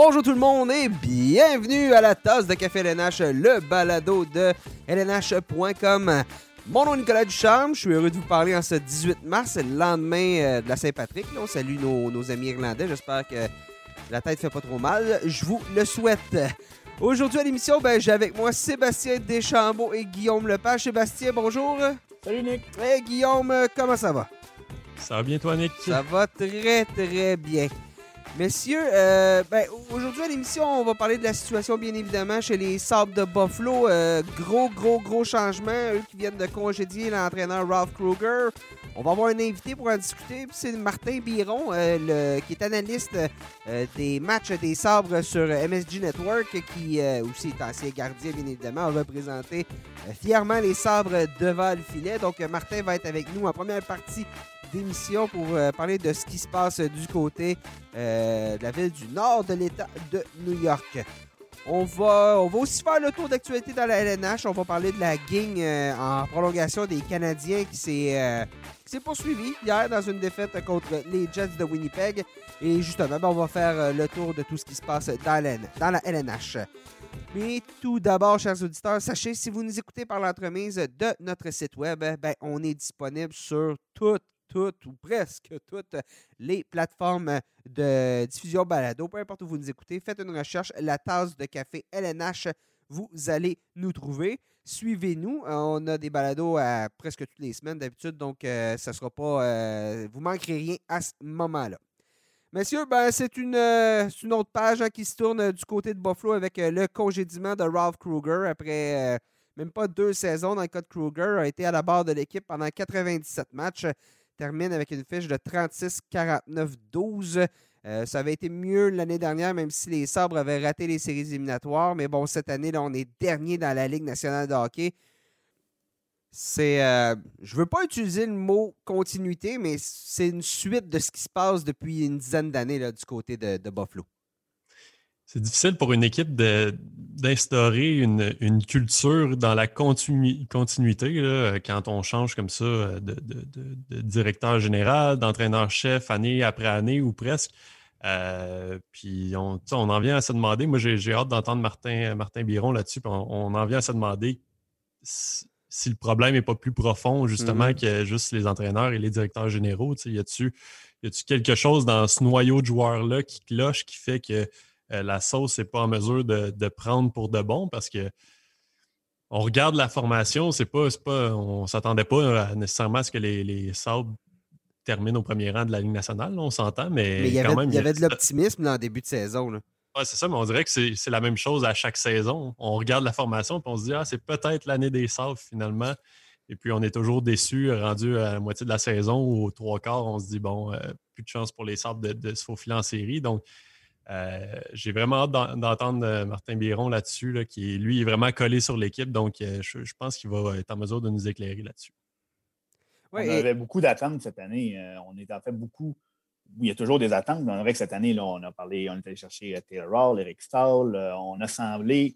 Bonjour tout le monde et bienvenue à la tasse de café LNH, le balado de lnh.com. Mon nom est Nicolas Ducharme, je suis heureux de vous parler en ce 18 mars, le lendemain euh, de la Saint-Patrick. On salue nos, nos amis irlandais, j'espère que la tête fait pas trop mal. Je vous le souhaite. Aujourd'hui à l'émission, ben, j'ai avec moi Sébastien Deschambault et Guillaume Lepage. Sébastien, bonjour. Salut Nick. Hey Guillaume, comment ça va? Ça va bien toi Nick? Ça va très très bien. Messieurs, euh, ben, aujourd'hui à l'émission, on va parler de la situation, bien évidemment, chez les Sables de Buffalo. Euh, gros, gros, gros changement. Eux qui viennent de congédier l'entraîneur Ralph Kruger. On va avoir un invité pour en discuter. C'est Martin Biron, euh, qui est analyste des matchs des sabres sur MSG Network, qui aussi est ancien gardien, bien évidemment, a représenté fièrement les sabres devant le filet. Donc, Martin va être avec nous en première partie d'émission pour euh, parler de ce qui se passe du côté euh, de la ville du nord de l'État de New York. On va, on va aussi faire le tour d'actualité dans la LNH. On va parler de la gang euh, en prolongation des Canadiens qui s'est euh, qui s'est poursuivi hier dans une défaite contre les Jets de Winnipeg. Et justement, ben, on va faire le tour de tout ce qui se passe dans la, dans la LNH. Mais tout d'abord, chers auditeurs, sachez, si vous nous écoutez par l'entremise de notre site web, ben, on est disponible sur toutes, toutes ou presque toutes les plateformes de diffusion balado. Peu importe où vous nous écoutez, faites une recherche, la tasse de café LNH, vous allez nous trouver. Suivez-nous. Euh, On a des balados à presque toutes les semaines d'habitude, donc euh, ça sera pas. euh, vous manquerez rien à ce moment-là. Messieurs, ben, c'est une, euh, une autre page hein, qui se tourne euh, du côté de Buffalo avec le congédiement de Ralph Kruger après même pas deux saisons dans le cas de Kruger. A été à la barre de l'équipe pendant 97 matchs. Termine avec une fiche de 36-49-12. Euh, ça avait été mieux l'année dernière, même si les Sabres avaient raté les séries éliminatoires. Mais bon, cette année, là, on est dernier dans la Ligue nationale de hockey. C'est. euh, je veux pas utiliser le mot continuité, mais c'est une suite de ce qui se passe depuis une dizaine d'années du côté de Buffalo. C'est difficile pour une équipe d'instaurer une, une culture dans la continu- continuité là, quand on change comme ça de, de- directeur général, d'entraîneur-chef année après année ou presque. Euh, puis on, en vient à se demander, moi j'ai hâte d'entendre Martin, Martin Biron là-dessus, puis on, on en vient à se demander si, si le problème n'est pas plus profond justement Mhm. que juste les entraîneurs et les directeurs généraux. Y a-tu quelque chose dans ce noyau de joueurs-là qui cloche, qui fait que euh, la sauce n'est pas en mesure de, de prendre pour de bon? Parce que on regarde la formation, c'est pas, pas, on s'attendait pas à- nécessairement à ce que les, les Sabres terminent au premier rang de la Ligue nationale, là, on s'entend, mais, Mais il y quand avait, même, il y avait de l'optimisme dans le début de saison. là. Ouais, c'est ça, mais on dirait que c'est c'est la même chose à chaque saison. On regarde la formation et on se dit, ah, c'est peut-être l'année des Sabres finalement. Et puis on est toujours déçu, rendu à la moitié de la saison ou aux trois quarts, on se dit, bon, euh, plus de chance pour les Sabres de, de se faufiler en série. Donc, euh, j'ai vraiment hâte d'en- d'entendre euh, Martin Biron là-dessus, là, qui lui est vraiment collé sur l'équipe. Donc, euh, je, je pense qu'il va être en mesure de nous éclairer là-dessus. Ouais, on et- avait beaucoup d'attentes cette année. Euh, on est en fait beaucoup. Il y a toujours des attentes, mais on dirait que cette année, là, on a parlé, on est allé chercher Taylor Hall, Eric Stahl. euh, on a semblé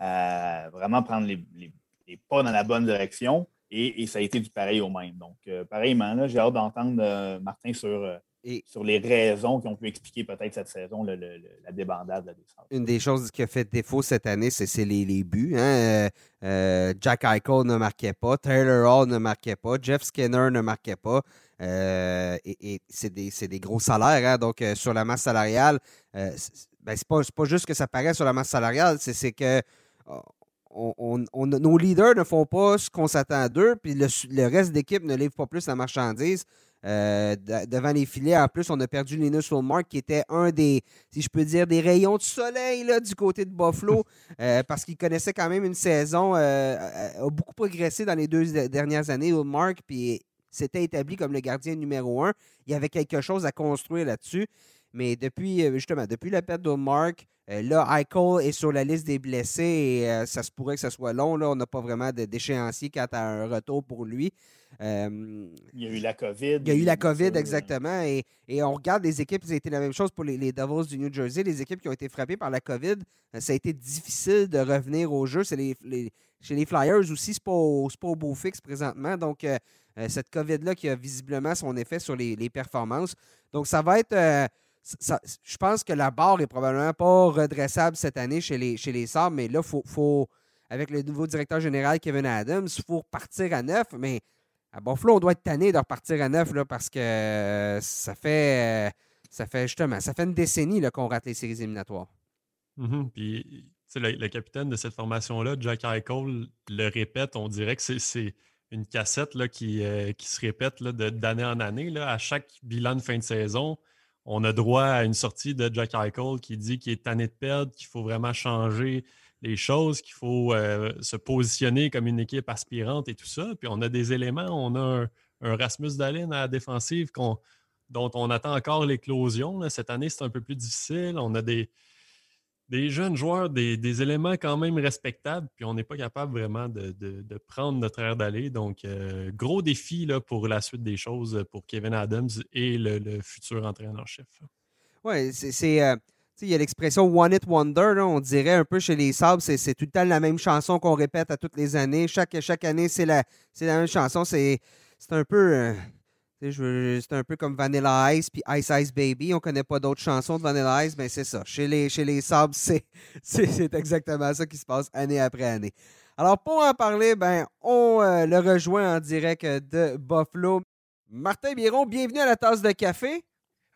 euh, vraiment prendre les, les- les pas dans la bonne direction et, et ça a été du pareil au même. Donc, euh, pareillement, là, j'ai hâte d'entendre euh, Martin sur, euh, Et- sur les raisons qui ont pu expliquer peut-être cette saison le- le- le- la débandade de la descente. une des choses qui a fait défaut cette année, c'est les, les buts. hein. Euh, euh, Jack Eichel ne marquait pas, Taylor Hall ne marquait pas, Jeff Skinner ne marquait pas. Euh, et et c'est des, gros salaires. hein. Donc, sur la masse salariale, c'est ben, c'est pas, juste que ça paraît sur la masse salariale, c'est que on- on- on- nos leaders ne font pas ce qu'on s'attend d'eux, puis le, le reste d'équipe ne livre pas plus la marchandise. Euh, de- devant les filets, en plus, on a perdu Linus Ulmark, qui était un des, si je peux dire, des rayons de soleil là, du côté de Buffalo, euh, parce qu'il connaissait quand même une saison, euh, a beaucoup progressé dans les deux de- dernières années, Ulmark, puis s'était établi comme le gardien numéro un. Il y avait quelque chose à construire là-dessus. Mais depuis, justement, depuis la perte d'Ulmark, là, Eichel est sur la liste des blessés et ça se pourrait que ce soit long. Là. On n'a pas vraiment de- d'échéancier quant à un retour pour lui. Euh, Il y a eu la COVID. il y a eu la COVID, exactement. Et, et on regarde les équipes, ça a été la même chose pour les, les Devils du New Jersey. Les équipes qui ont été frappées par la COVID, euh, ça a été difficile de revenir au jeu. C'est les, les- chez les Flyers aussi, c'est pas, au- c'est pas au beau fixe présentement. Donc, euh, cette COVID-là qui a visiblement son effet sur les, les performances. Donc, ça va être. euh, je pense que la barre est probablement pas redressable cette année chez les, chez les Sabres, mais là, faut, faut, avec le nouveau directeur général Kevin Adams, il faut repartir à neuf. Mais à Buffalo, on doit être tanné de repartir à neuf là, parce que euh, ça fait, euh, ça fait justement, ça fait une décennie qu'on rate les séries éliminatoires. Mm-hmm. Puis, le, capitaine de cette formation-là, Jack Eichel, le répète, on dirait que c'est une cassette euh, qui se répète d'année en année. À chaque bilan de fin de saison, on a droit à une sortie de Jack Eichel qui dit qu'il est tanné de perdre, qu'il faut vraiment changer les choses, qu'il faut euh, se positionner comme une équipe aspirante et tout ça. Puis on a des éléments, on a un, Rasmus Dallin à la défensive dont on attend encore l'éclosion. Cette année, c'est un peu plus difficile. On a des, des jeunes joueurs, des, éléments quand même respectables, puis on n'est pas capable vraiment de, prendre notre air d'aller. Donc, euh, gros défi là, pour la suite des choses pour Kevin Adams et le, futur entraîneur-chef. Oui, c'est. Euh, il y a l'expression One It Wonder, on dirait un peu chez les Sabres, c'est tout le temps la même chanson qu'on répète à toutes les années. Chaque, chaque année, c'est la, la même chanson. C'est un peu. Euh, c'est un peu comme Vanilla Ice puis Ice Ice Baby. On connaît pas d'autres chansons de Vanilla Ice, mais c'est ça. Chez les, chez les Sabres, c'est exactement ça qui se passe année après année. Alors, pour en parler, ben, on euh, le rejoint en direct de Buffalo. Martin Biron, bienvenue à la tasse de café.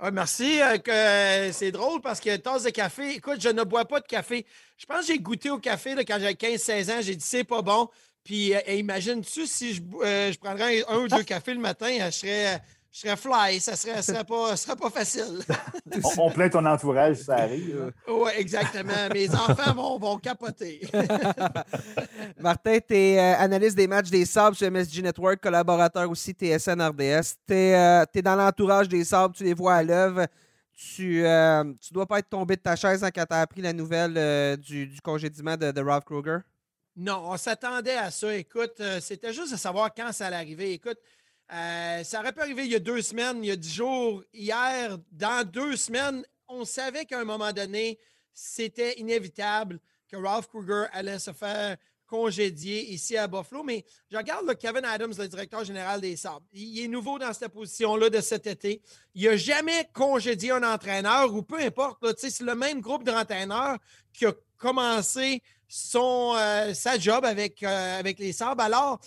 Ah, merci. Euh, euh, c'est drôle parce que tasse de café, écoute, je ne bois pas de café. Je pense que j'ai goûté au café quand j'avais 15-16 ans. J'ai dit c'est pas bon. Puis euh, imagine-tu si je, je prendrais un, ou deux cafés le matin, je serais, je serais fly. Ça serait, serait, pas, serait pas facile. on, plaint ton entourage, ça arrive. Oui, exactement. Mes enfants vont, vont capoter. Martin, tu es analyste des matchs des Sabres sur MSG Network, collaborateur aussi TSN RDS. Tu es, es, dans l'entourage des Sabres, tu les vois à l'œuvre. Tu ne euh, dois pas être tombé de ta chaise quand tu as appris la nouvelle euh, du, du, congédiement de, de Ralph Kruger? Non, on s'attendait à ça. Écoute, euh, c'était juste de savoir quand ça allait arriver. Écoute, ça aurait pu arriver il y a deux semaines, il y a dix jours. Hier, dans deux semaines, on savait qu'à un moment donné, c'était inévitable que Ralph Kruger allait se faire congédié ici à Buffalo. Mais je regarde le Kevin Adams, le directeur général des Sabres. Il est nouveau dans cette position-là de cet été. Il n'a jamais congédié un entraîneur ou peu importe. C'est le même groupe d'entraîneurs qui a commencé son, euh, sa job avec, euh, avec les Sabres. Alors,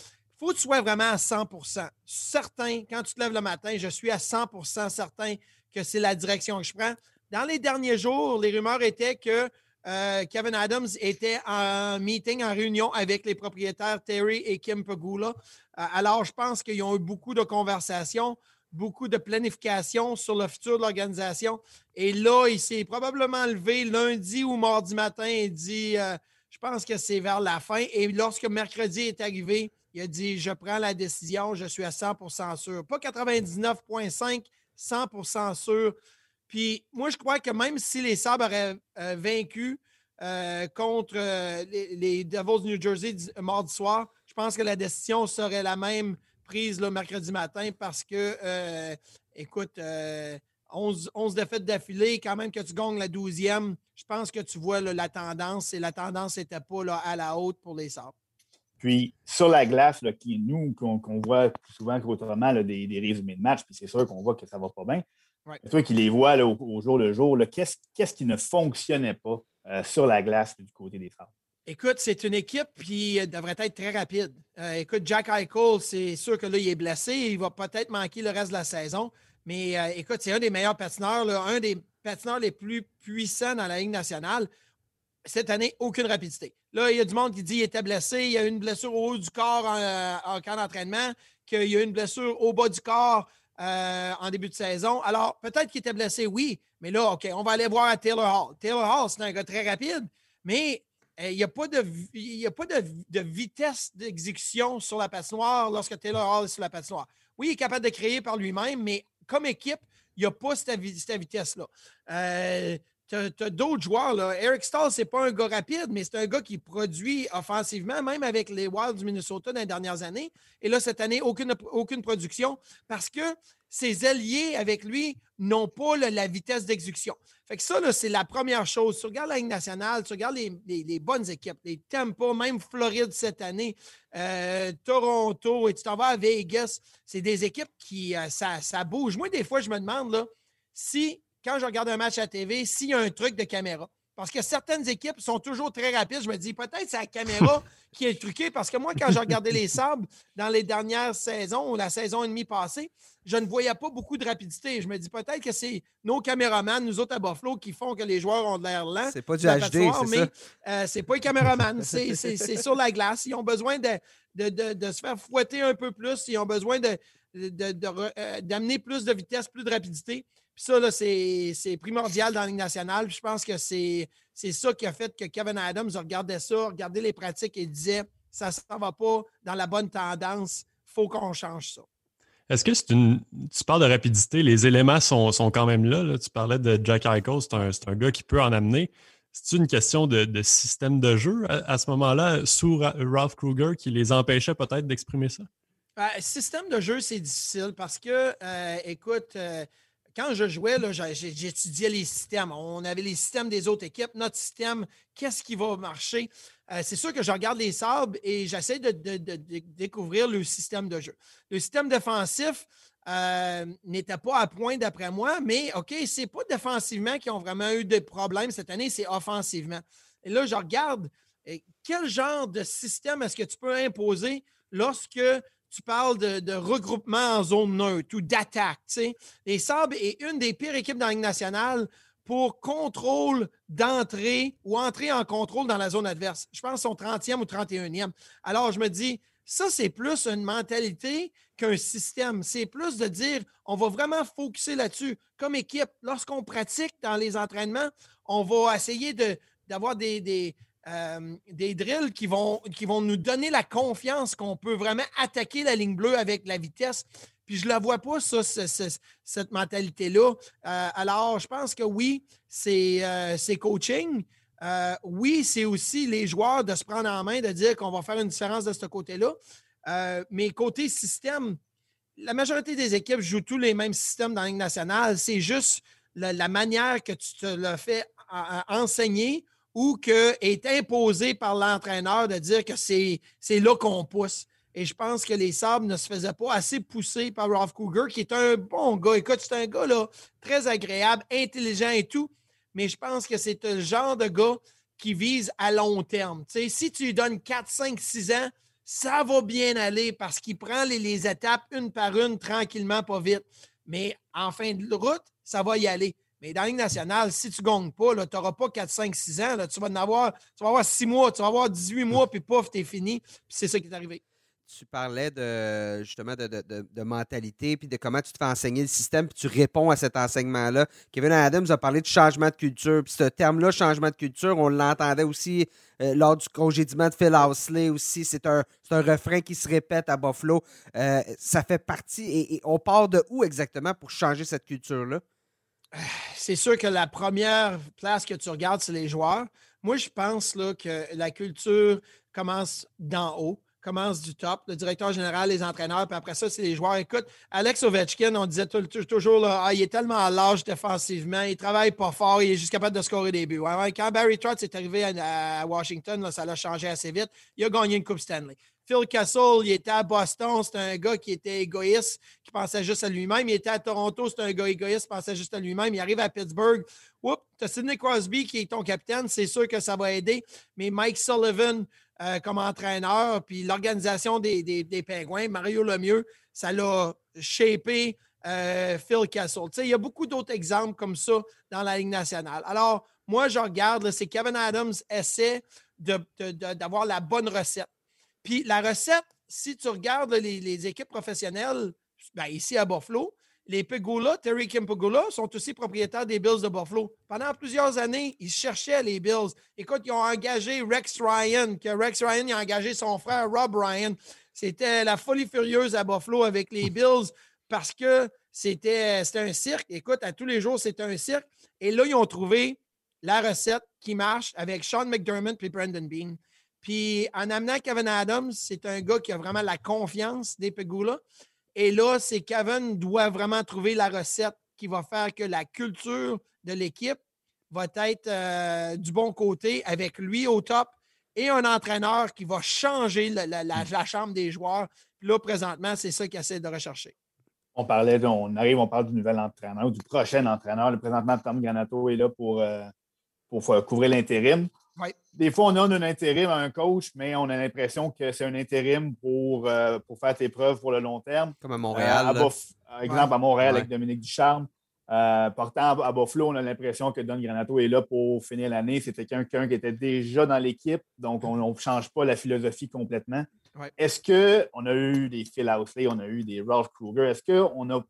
faut tu sois vraiment à 100% certain, quand tu te lèves le matin, je suis à 100% certain que c'est la direction que je prends. Dans les derniers jours, les rumeurs étaient que euh, Kevin Adams était en meeting, en réunion avec les propriétaires Terry et Kim Pagula. Euh, alors, je pense qu'ils ont eu beaucoup de conversations, beaucoup de planification sur le futur de l'organisation. Et là, il s'est probablement levé lundi ou mardi matin et dit euh, Je pense que c'est vers la fin. Et lorsque mercredi est arrivé, il a dit Je prends la décision, je suis à 100% sûr. Pas 99,5, 100% sûr puis moi, je crois que même si les Sabres auraient euh, vaincu euh, contre euh, les, Devils de New Jersey mardi soir, je pense que la décision serait la même prise le mercredi matin parce que, écoute, 11, 11, défaites d'affilée, quand même que tu gagnes la 12e, je pense que tu vois la tendance et la tendance n'était pas là, à la haute pour les Sabres. Puis sur la glace, qui, nous, qu'on voit plus souvent qu'autrement des, des résumés de match, puis c'est sûr qu'on voit que ça ne va pas bien. Toi qui les vois au, jour le jour, qu'est-ce qui ne fonctionnait pas euh, sur la glace du côté des femmes? Écoute, c'est une équipe qui devrait être très rapide. Euh, écoute, Jack Eichel, c'est sûr que là, il est blessé. Il va peut-être manquer le reste de la saison. Mais euh, écoute, c'est un des meilleurs patineurs, un des patineurs les plus puissants dans la Ligue nationale. Cette année, aucune rapidité. Là, il y a du monde qui dit qu'il était blessé. Il y a une blessure au haut du corps en, en camp d'entraînement, qu'il y a une blessure au bas du corps euh, en début de saison. Alors, peut-être qu'il était blessé, oui, mais là, OK, on va aller voir à Taylor Hall. Taylor Hall, c'est un gars très rapide, mais euh, il n'y a pas de, a pas de, vitesse d'exécution sur la patinoire lorsque Taylor Hall est sur la patinoire. Oui, il est capable de créer par lui-même, mais comme équipe, il n'y a pas cette, vitesse-là. Euh, tu as, d'autres joueurs. Là. Eric Stahl, ce n'est pas un gars rapide, mais c'est un gars qui produit offensivement, même avec les Wilds du Minnesota dans les dernières années. Et là, cette année, aucune, aucune production parce que ses alliés avec lui n'ont pas la vitesse d'exécution. Fait que ça, c'est la première chose. Tu regardes la Ligue nationale, tu regardes les, bonnes équipes, les Tampa, même Floride cette année, euh, Toronto, et tu t'en vas à Vegas. C'est des équipes qui, euh, ça, ça bouge. Moi, des fois, je me demande si quand je regarde un match à TV, s'il y a un truc de caméra. Parce que certaines équipes sont toujours très rapides. Je me dis, peut-être c'est la caméra qui est truquée. Parce que moi, quand j'ai regardé les Sabres dans les dernières saisons, ou la saison et demie passée, je ne voyais pas beaucoup de rapidité. Je me dis, peut-être que c'est nos caméramans, nous autres à Buffalo, qui font que les joueurs ont de l'air lent. C'est pas du HD, c'est mais euh, c'est pas les caméramans. c'est sur la glace. Ils ont besoin de, de, se faire fouetter un peu plus. Ils ont besoin euh, d'amener plus de vitesse, plus de rapidité. Puis ça, c'est primordial dans la Ligue nationale. je pense que c'est ça qui a fait que Kevin Adams regardait ça, regardait les pratiques et disait ça ne va pas dans la bonne tendance, il faut qu'on change ça. Est-ce que c'est une. Tu parles de rapidité, les éléments sont, quand même là, Tu parlais de Jack Eichel, c'est un, gars qui peut en amener. C'est une question de, système de jeu à, ce moment-là, sous Ralph Kruger, qui les empêchait peut-être d'exprimer ça? Euh, système de jeu, c'est difficile parce que, euh, écoute, euh, quand je jouais, j'étudiais les systèmes. On avait les systèmes des autres équipes, notre système, qu'est-ce qui va marcher? Euh, c'est sûr que je regarde les sabres et j'essaie de, découvrir le système de jeu. Le système défensif euh, n'était pas à point d'après moi, mais OK, c'est pas défensivement qu'ils ont vraiment eu de problèmes cette année, c'est offensivement. Et là, je regarde quel genre de système est-ce que tu peux imposer lorsque tu parles de, regroupement en zone neutre ou d'attaque. Les Sabres est une des pires équipes dans la Ligue nationale pour contrôle d'entrée ou entrer en contrôle dans la zone adverse. Je pense son 30e ou 31e. Alors, je me dis, ça, c'est plus une mentalité qu'un système. C'est plus de dire, on va vraiment focuser là-dessus. Comme équipe, lorsqu'on pratique dans les entraînements, on va essayer d'avoir des, euh, des drills qui vont, qui vont nous donner la confiance qu'on peut vraiment attaquer la ligne bleue avec la vitesse. Puis je ne la vois pas, ça, cette mentalité-là. Euh, alors, je pense que oui, c'est euh, coaching. oui, c'est aussi les joueurs de se prendre en main, de dire qu'on va faire une différence de ce côté-là. mais côté système, la majorité des équipes jouent tous les mêmes systèmes dans la Ligue nationale. C'est juste la, manière que tu te le fais enseigner ou que est imposé par l'entraîneur de dire que c'est là qu'on pousse. Et je pense que les Sabres ne se faisaient pas assez pousser par Ralph Cougar, qui est un bon gars. Écoute, c'est un gars là, très agréable, intelligent et tout. Mais je pense que c'est le genre de gars qui vise à long terme. si tu lui donnes 4, 5, 6 ans, ça va bien aller parce qu'il prend les, les étapes une par une, tranquillement, pas vite. Mais en fin de route, ça va y aller. Mais dans la Ligue nationale, si tu ne gagnes pas, tu n'auras pas 4, 5, 6 ans. tu, vas avoir, tu vas avoir 6 mois, tu vas avoir 18 mois, puis pouf, tu es fini. c'est ça qui est arrivé. Tu parlais de justement de, mentalité, puis de comment tu te fais enseigner le système, puis tu réponds à cet enseignement-là. Kevin Adams a parlé de changement de culture. Puis ce terme-là, changement de culture, on l'entendait aussi euh, lors du congédiement de Phil Housley aussi. C'est un, un, refrain qui se répète à Buffalo. Euh, ça fait partie. et, on part de où exactement pour changer cette culture-là? C'est sûr que la première place que tu regardes, c'est les joueurs. Moi, je pense que la culture commence d'en haut, commence du top, le directeur général, les entraîneurs, puis après ça, c'est les joueurs. Écoute, Alex Ovechkin, on disait toujours, là, ah, il est tellement large défensivement, il travaille pas fort, il est juste capable de scorer des buts. Quand Barry Trotz est arrivé à, Washington, ça l'a changé assez vite. Il a gagné une Coupe Stanley. Phil Castle, il était à Boston, c'était un gars qui était égoïste, qui pensait juste à lui-même. Il était à Toronto, c'était un gars égoïste, qui pensait juste à lui-même. Il arrive à Pittsburgh. Oups, tu as Sidney Crosby qui est ton capitaine, c'est sûr que ça va aider. Mais Mike Sullivan euh, comme entraîneur, puis l'organisation des, des, Pingouins, Mario Lemieux, ça l'a shapé euh, Phil Castle. il y a beaucoup d'autres exemples comme ça dans la Ligue nationale. Alors, moi, je regarde, c'est Kevin Adams essaie d'avoir la bonne recette. Puis la recette, si tu regardes les, équipes professionnelles, ben, ici à Buffalo, les Pegula, Terry Kimpegula, sont aussi propriétaires des Bills de Buffalo. Pendant plusieurs années, ils cherchaient les Bills. Écoute, ils ont engagé Rex Ryan, que Rex Ryan a engagé son frère Rob Ryan. C'était la folie furieuse à Buffalo avec les Bills parce que c'était un cirque. Écoute, à tous les jours, c'était un cirque. Et là, ils ont trouvé la recette qui marche avec Sean McDermott et Brandon Bean. Puis en amenant Kevin Adams, c'est un gars qui a vraiment la confiance des Pegula. Et là, c'est Kevin doit vraiment trouver la recette qui va faire que la culture de l'équipe va être euh, du bon côté avec lui au top et un entraîneur qui va changer la, chambre des joueurs. Puis là, présentement, c'est ça qu'il essaie de rechercher. On parlait, on arrive, on parle du nouvel entraîneur, du prochain entraîneur. Le présentement, Tom Granato est là pour, euh, pour couvrir l'intérim. Des fois, on donne un intérim à un coach, mais on a l'impression que c'est un intérim pour, euh, pour faire tes preuves pour le long terme. Comme à Montréal. Par exemple, à Montréal avec Dominique Ducharme. Euh, portant à Buffalo, on a l'impression que Don Granato est là pour finir l'année. C'était quelqu'un qui était déjà dans l'équipe, donc on ne change pas la philosophie complètement. Est-ce qu'on a eu des Phil Housley, on a eu des Ralph Kruger? Est-ce qu'on a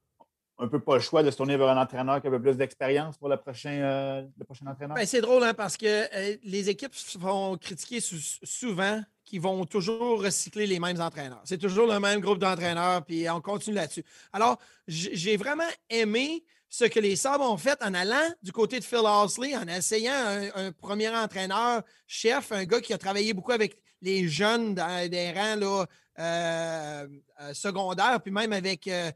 un peu pas le choix de se tourner vers un entraîneur qui a un peu plus d'expérience pour le prochain, euh, le prochain entraîneur? Ben, c'est drôle hein, parce que euh, les équipes vont critiquer souvent qu'ils vont toujours recycler les mêmes entraîneurs. C'est toujours le même groupe d'entraîneurs, puis on continue là-dessus. Alors, j'ai vraiment aimé ce que les Sabres ont fait en allant du côté de Phil Housley, en essayant un, premier entraîneur, chef, un gars qui a travaillé beaucoup avec les jeunes dans des rangs là, euh, euh, secondaires, puis même avec euh,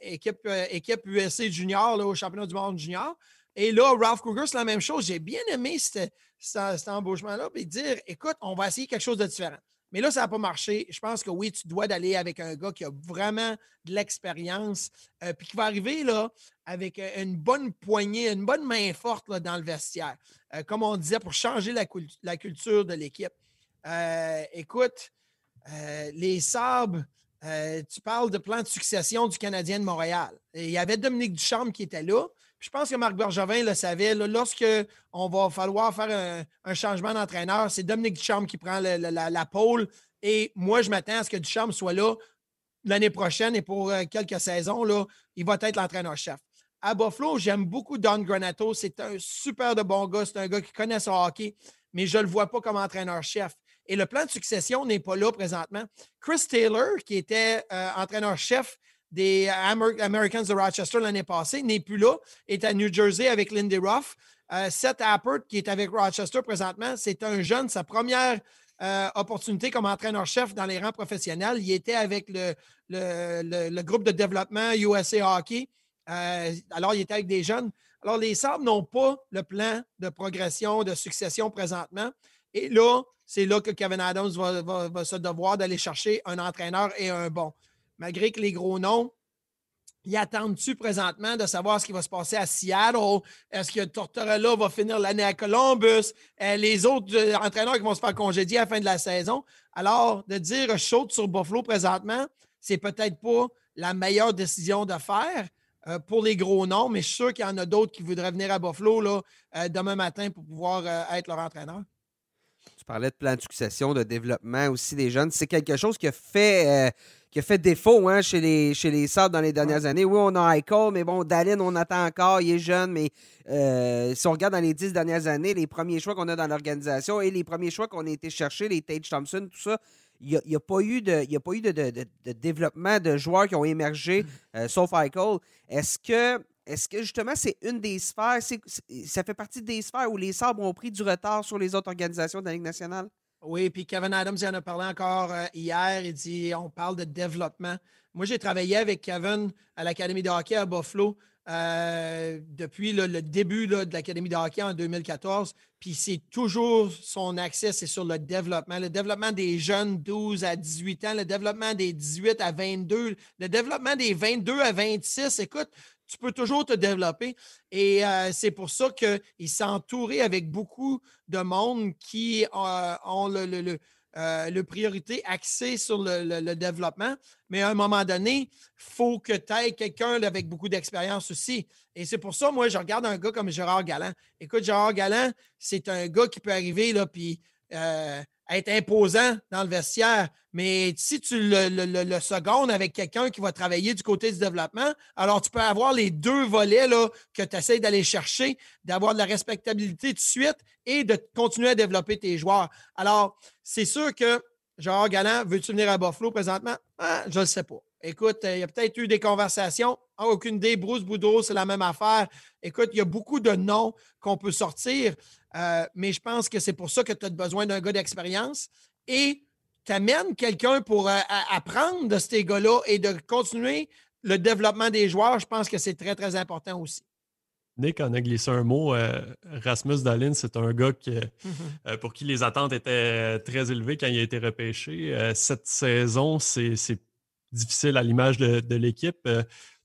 équipe, équipe USC junior au championnat du monde junior. Et là, Ralph Kruger, c'est la même chose. J'ai bien aimé cet, embauchement-là, puis dire écoute, on va essayer quelque chose de différent. Mais là, ça n'a pas marché. Je pense que oui, tu dois d'aller avec un gars qui a vraiment de l'expérience, puis qui va arriver là, avec une bonne poignée, une bonne main forte là, dans le vestiaire. Comme on disait, pour changer la, la culture de l'équipe. écoute, les Sabres, tu parles de plan de succession du Canadien de Montréal. il y avait Dominique Ducharme qui était là je pense que Marc Bergevin le savait. lorsque on va falloir faire un, changement d'entraîneur, c'est Dominique Ducharme qui prend la, pôle. Et moi, je m'attends à ce que Ducharme soit là l'année prochaine et pour euh, quelques saisons, là, il va être l'entraîneur-chef. À Buffalo, j'aime beaucoup Don Granato. C'est un super de bon gars. C'est un gars qui connaît son hockey, mais je ne le vois pas comme entraîneur-chef. Et le plan de succession n'est pas là présentement. Chris Taylor, qui était euh, entraîneur-chef des Americans de Rochester l'année passée, n'est plus là, est à New Jersey avec Lindy Ruff. Euh, Seth Appert, qui est avec Rochester présentement, c'est un jeune, sa première euh, opportunité comme entraîneur-chef dans les rangs professionnels. Il était avec le, le, groupe de développement USA Hockey. Euh, alors, il était avec des jeunes. Alors, les Sabres n'ont pas le plan de progression, de succession présentement. Et là, c'est là que Kevin Adams va, se devoir d'aller chercher un entraîneur et un bon malgré que les gros noms, ils attendent-tu présentement de savoir ce qui va se passer à Seattle? Est-ce que Tortorella va finir l'année à Columbus? Euh, les autres euh, entraîneurs qui vont se faire congédier à la fin de la saison? Alors, de dire chaude sur Buffalo présentement, c'est peut-être pas la meilleure décision de faire euh, pour les gros noms, mais je suis sûr qu'il y en a d'autres qui voudraient venir à Buffalo demain matin pour pouvoir être leur entraîneur. Tu parlais de plan de succession, de développement aussi des jeunes. C'est quelque chose qui a fait qui a fait défaut hein, chez les, chez les Sabres dans les dernières années. Oui, on a Eichel, mais bon, Dallin, on attend encore, il est jeune, mais euh, si on regarde dans les dix dernières années, les premiers choix qu'on a dans l'organisation et les premiers choix qu'on a été chercher, les Tage Thompson, tout ça, il n'y a, pas eu, de, y a pas eu de, développement de joueurs qui ont émergé, mm. euh, sauf Eichel. Est-ce que, est que justement c'est une des sphères, ça fait partie des sphères où les Sabres ont pris du retard sur les autres organisations de la Ligue nationale? Oui, puis Kevin Adams il en a parlé encore euh, hier. Il dit on parle de développement. Moi, j'ai travaillé avec Kevin à l'Académie de hockey à Buffalo euh, depuis le début de l'Académie de hockey en 2014. Puis c'est toujours son accès, c'est sur le développement. Le développement des jeunes 12 à 18 ans, le développement des 18 à 22, le développement des 22 à 26. Écoute, tu peux toujours te développer. Et euh, c'est pour ça qu'il s'est entouré avec beaucoup de monde qui euh, ont le, le, euh, le, priorité axée sur le, développement. Mais à un moment donné, il faut que tu aies quelqu'un avec beaucoup d'expérience aussi. Et c'est pour ça, moi, je regarde un gars comme Gérard Galland. Écoute, Gérard Galland, c'est un gars qui peut arriver, là, puis être imposant dans le vestiaire. Mais si tu le, le, secondes avec quelqu'un qui va travailler du côté du développement, alors tu peux avoir les deux volets là, que tu essaies d'aller chercher, d'avoir de la respectabilité tout de suite et de continuer à développer tes joueurs. Alors, c'est sûr que Gérard Galland, veux-tu venir à Buffalo présentement? Ah, je ne sais pas. Écoute, il y a peut-être eu des conversations. Ah, aucune idée. Bruce Boudreau, c'est la même affaire. Écoute, il y a beaucoup de noms qu'on peut sortir. Euh, mais je pense que c'est pour ça que tu as besoin d'un gars d'expérience et tu amènes quelqu'un pour euh, apprendre de ces gars-là et de continuer le développement des joueurs. Je pense que c'est très, très important aussi. Nick en a glissé un mot. Euh, Rasmus Dallin, c'est un gars mm-hmm. pour qui les attentes étaient très élevées quand il a été repêché. cette saison, c'est difficile à l'image de, l'équipe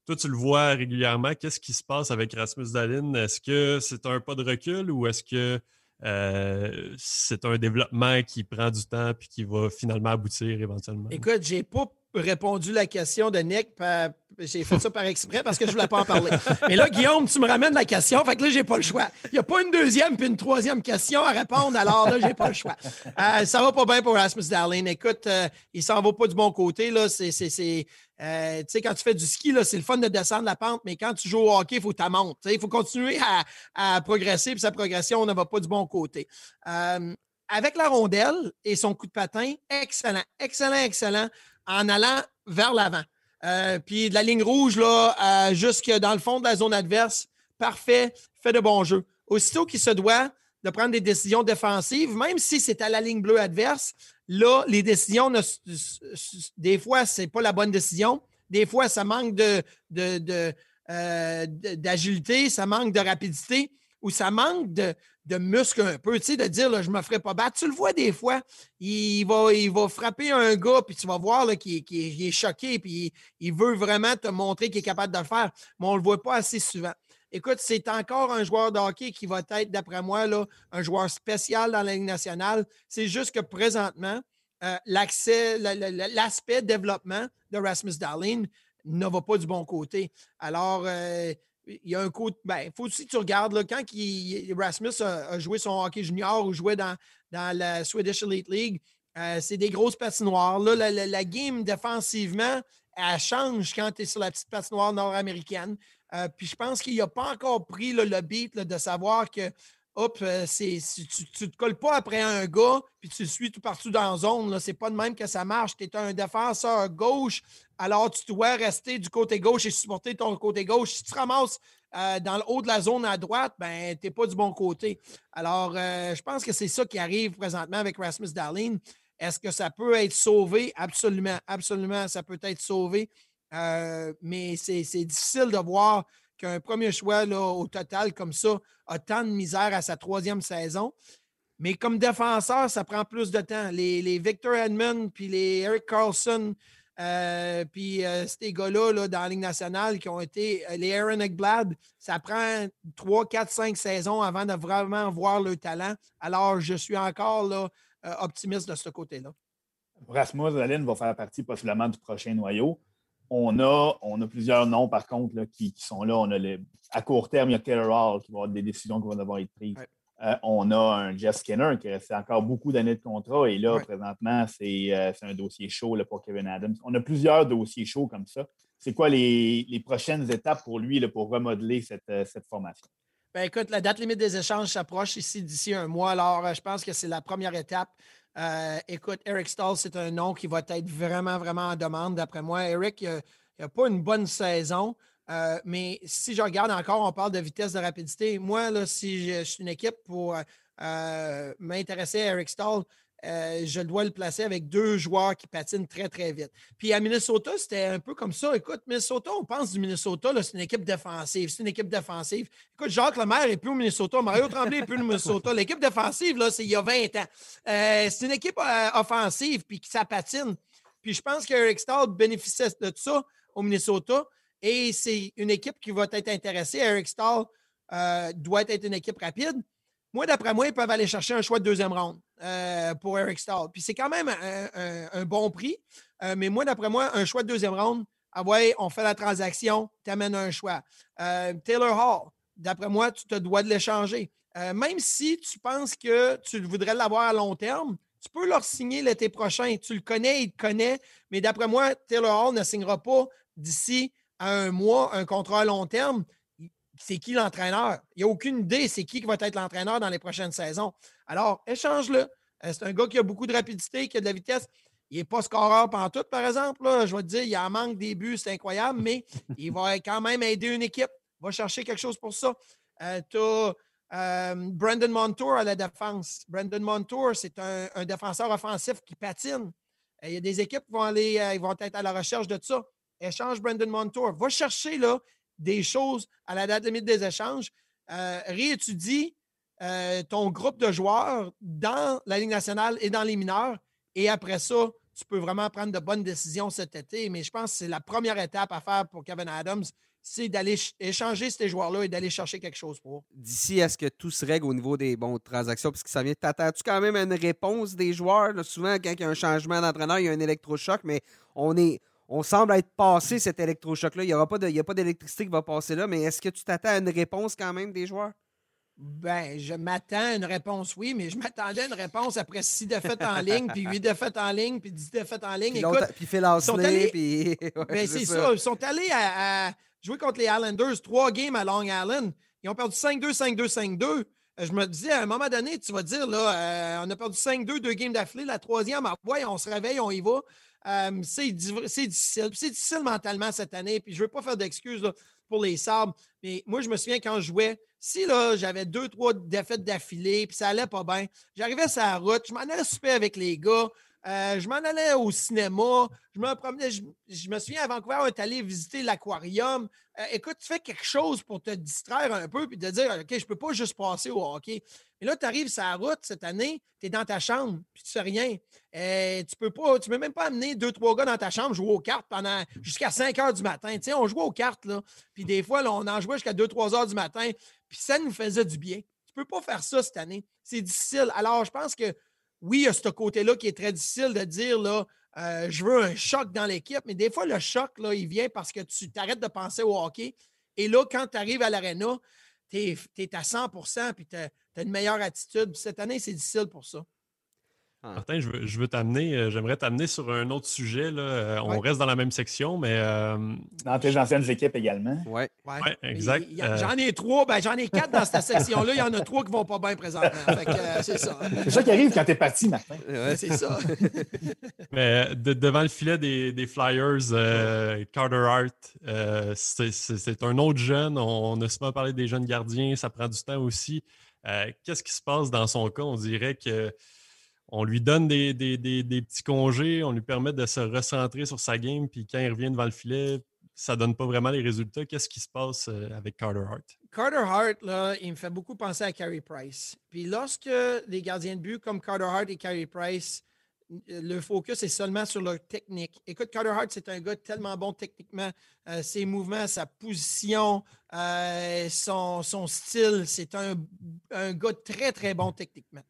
toi, tu le vois régulièrement. Qu'est-ce qui se passe avec Rasmus Dalin? Est-ce que c'est un pas de recul ou est-ce que euh, c'est un développement qui prend du temps puis qui va finalement aboutir éventuellement? Écoute, j'ai pas répondu la question de Nick. J'ai fait ça par exprès parce que je voulais pas en parler. Mais là, Guillaume, tu me ramènes la question. Fait que là, j'ai pas le choix. Il n'y a pas une deuxième puis une troisième question à répondre. Alors là, j'ai pas le choix. Euh, ça va pas bien pour Rasmus Darlin. Écoute, euh, il s'en va pas du bon côté. Là. C'est, euh, tu sais, quand tu fais du ski, c'est le fun de descendre la pente, mais quand tu joues au hockey, il faut que tu montes. Il faut continuer à, progresser, puis sa progression ne va pas du bon côté. avec la rondelle et son coup de patin, excellent, excellent, excellent en allant vers l'avant. Euh, puis de la ligne rouge, là, jusque dans le fond de la zone adverse, parfait, fait de bons jeux. Aussitôt qu'il se doit de prendre des décisions défensives, même si c'est à la ligne bleue adverse, là, les décisions, des fois, ce n'est pas la bonne décision. Des fois, ça manque de, euh, d'agilité, ça manque de rapidité ou ça manque de, de muscle un peu, tu sais, de dire, là, je ne me ferai pas battre. Tu le vois des fois, il va, il va frapper un gars, puis tu vas voir qu'il est choqué, puis il, veut vraiment te montrer qu'il est capable de le faire, mais on ne le voit pas assez souvent. Écoute, c'est encore un joueur de hockey qui va être, d'après moi, là, un joueur spécial dans la Ligue nationale. C'est juste que présentement, euh, l'accès, l'aspect développement de Rasmus Dahlin ne va pas du bon côté. Alors, euh, il y a un coup. Ben, il faut aussi que tu regardes quand Rasmus a, joué son hockey junior ou jouait dans, dans la Swedish Elite League. Euh, c'est des grosses patinoires. Là, la, game défensivement, elle change quand tu es sur la petite patinoire nord-américaine. Euh, puis je pense qu'il n'a pas encore pris le beat de savoir que hop, euh, c'est, tu ne te colles pas après un gars, puis tu le suis tout partout dans la zone. Ce n'est pas de même que ça marche. Tu es un défenseur gauche, alors tu dois rester du côté gauche et supporter ton côté gauche. Si tu te ramasses euh, dans le haut de la zone à droite, ben, tu n'es pas du bon côté. Alors, euh, je pense que c'est ça qui arrive présentement avec Rasmus Darlene. Est-ce que ça peut être sauvé? Absolument, absolument, ça peut être sauvé. mais c'est difficile de voir qu'un premier choix au total comme ça a tant de misère à sa troisième saison. Mais comme défenseur, ça prend plus de temps. Les, Victor Edmond, puis les Eric Carlson, euh, puis euh, ces gars-là dans la Ligue nationale qui ont été euh, les Aaron Ekblad, ça prend 3, 4, 5 saisons avant de vraiment voir leur talent. Alors, je suis encore optimiste de ce côté-là. Rasmus Allen va faire partie possiblement du prochain noyau. On a, on a plusieurs noms, par contre, qui, sont là. On a à court terme, il y a Taylor Hall qui va avoir des décisions qui vont devoir être prises. Euh, on a un Jeff Skinner qui reste encore beaucoup d'années de contrat. Et là, présentement, euh, c'est un dossier chaud là, pour Kevin Adams. On a plusieurs dossiers chauds comme ça. C'est quoi les, prochaines étapes pour lui là, pour remodeler cette, euh, cette formation? Ben, écoute, la date limite des échanges s'approche ici d'ici un mois. Alors, je pense que c'est la première étape. Euh, écoute, Eric Stahl, c'est un nom qui va être vraiment, vraiment en demande, d'après moi. Eric, il n'a pas une bonne saison. Euh, mais si je regarde encore, on parle de vitesse de rapidité. Moi, là, si je, suis une équipe pour euh, m'intéresser à Eric Stahl, euh, je dois le placer avec deux joueurs qui patinent très, très vite. Puis à Minnesota, c'était un peu comme ça. Écoute, Minnesota, on pense du Minnesota, c'est une équipe défensive. C'est une équipe défensive. Écoute, Jacques Lemaire n'est plus au Minnesota. Mario Tremblay n'est plus au Minnesota. L'équipe défensive, là, c'est il y a 20 ans. Euh, c'est une équipe euh, offensive, puis ça patine. Puis je pense qu'Eric Stahl bénéficiait de ça au Minnesota. Et c'est une équipe qui va être intéressée. Eric Stahl doit être une équipe rapide. Moi, d'après moi, ils peuvent aller chercher un choix de deuxième ronde euh, pour Eric Stahl. Puis c'est quand même un, bon prix. Euh, mais moi, d'après moi, un choix de deuxième ronde, ah ouais, on fait la transaction, tu amènes un choix. Euh, Taylor Hall, d'après moi, tu te dois de l'échanger. même si tu penses que tu voudrais l'avoir à long terme, tu peux leur signer l'été prochain. Tu le connais, il te connaît. Mais d'après moi, Taylor Hall ne signera pas d'ici à un mois un contrat à long terme c'est qui l'entraîneur? Il n'y a aucune idée c'est qui va être l'entraîneur dans les prochaines saisons. Alors, échange-le. Euh, c'est un gars qui a beaucoup de rapidité, qui a de la vitesse. Il n'est pas scoreur tout, par exemple. Je vais te dire, il en manque des buts, c'est incroyable, mais il va quand même aider une équipe. Il va chercher quelque chose pour ça. Euh, tu as euh, Brandon Montour à la défense. Brandon Montour, c'est un, défenseur offensif qui patine. Il y a des équipes qui vont aller, ils vont être à la recherche de ça. Échange Brandon Montour. Va chercher là, des choses à la date limite des échanges. Euh, réétudie euh, ton groupe de joueurs dans la Ligue nationale et dans les mineurs. Et après ça, tu peux vraiment prendre de bonnes décisions cet été. Mais je pense que c'est la première étape à faire pour Kevin Adams, c'est d'aller échanger ces joueurs-là et d'aller chercher quelque chose pour. D'ici à ce que tout se règle au niveau des bons transactions, parce que ça vient, t'attends-tu quand même une réponse des joueurs? souvent, quand il y a un changement d'entraîneur, il y a un électrochoc, mais on est. On semble être passé cet électrochoc-là. Il n'y aura pas d'électricité qui va passer là, mais est-ce que tu t'attends à une réponse quand même des joueurs? Ben, je m'attends à une réponse, oui, mais je m'attendais à une réponse après six défaites en ligne, puis huit défaites en ligne, puis dix défaites en ligne. Puis Écoute, puis fait allés... puis... ben, c'est ça. Ils sont allés à, jouer contre les Islanders, trois games à Long Island. Ils ont perdu 5-2, 5-2, 5-2. Je me disais, à un moment donné, tu vas dire, là, euh, on a perdu 5-2, deux games d'affilée. La troisième, ah, ouais, on se réveille, on y va. Euh, c'est difficile. C'est difficile mentalement cette année. Puis je ne veux pas faire d'excuses pour les sabres. Mais moi, je me souviens quand je jouais, si là, j'avais deux, trois défaites d'affilée, puis ça allait pas bien, j'arrivais sur la route, je m'en allais souper avec les gars, euh, je m'en allais au cinéma, je me promenais, je, me souviens à Vancouver, on est allé visiter l'aquarium. Euh, écoute, tu fais quelque chose pour te distraire un peu puis te dire OK, je ne peux pas juste passer au hockey. Mais là, tu arrives sur la route cette année, tu es dans ta chambre, puis tu fais rien. Euh, tu peux pas, tu peux même pas amener deux, trois gars dans ta chambre jouer aux cartes pendant jusqu'à 5 heures du matin. Tu on jouait aux cartes, là. Puis des fois, on en jouait jusqu'à 2-3 heures du matin, puis ça nous faisait du bien. Tu peux pas faire ça cette année. C'est difficile. Alors, je pense que oui, il y a ce côté-là qui est très difficile de dire là, euh, je veux un choc dans l'équipe, mais des fois, le choc, là, il vient parce que tu t'arrêtes de penser au hockey. Et là, quand tu arrives à l'aréna, tu es, à 100% puis tu as, une meilleure attitude. Cette année, c'est difficile pour ça. Ah. Martin, je veux, t'amener, euh, j'aimerais t'amener sur un autre sujet. Là. Euh, on reste dans la même section, mais. Euh... Dans tes anciennes équipes également. Oui, ouais. ouais, exact. Euh, j'en ai trois, ben, j'en ai quatre dans cette section-là. Il y en a trois qui ne vont pas bien présentement. c'est ça. C'est ça qui arrive quand tu es parti, Martin. c'est ça. mais devant le filet des, Flyers, Carter Hart, c'est un autre jeune. On, a souvent parlé des jeunes gardiens. Ça prend du temps aussi. Qu'est-ce qui se passe dans son cas? On dirait que on lui donne des, petits congés, on lui permet de se recentrer sur sa game, puis quand il revient devant le filet, ça ne donne pas vraiment les résultats. Qu'est-ce qui se passe euh, avec Carter Hart? Carter Hart, là, il me fait beaucoup penser à Carey Price. Puis lorsque les gardiens de but comme Carter Hart et Carey Price, le focus est seulement sur leur technique. Écoute, Carter Hart, c'est un gars tellement bon techniquement. Euh, ses mouvements, sa position, euh, son, style, c'est un gars très, très bon techniquement.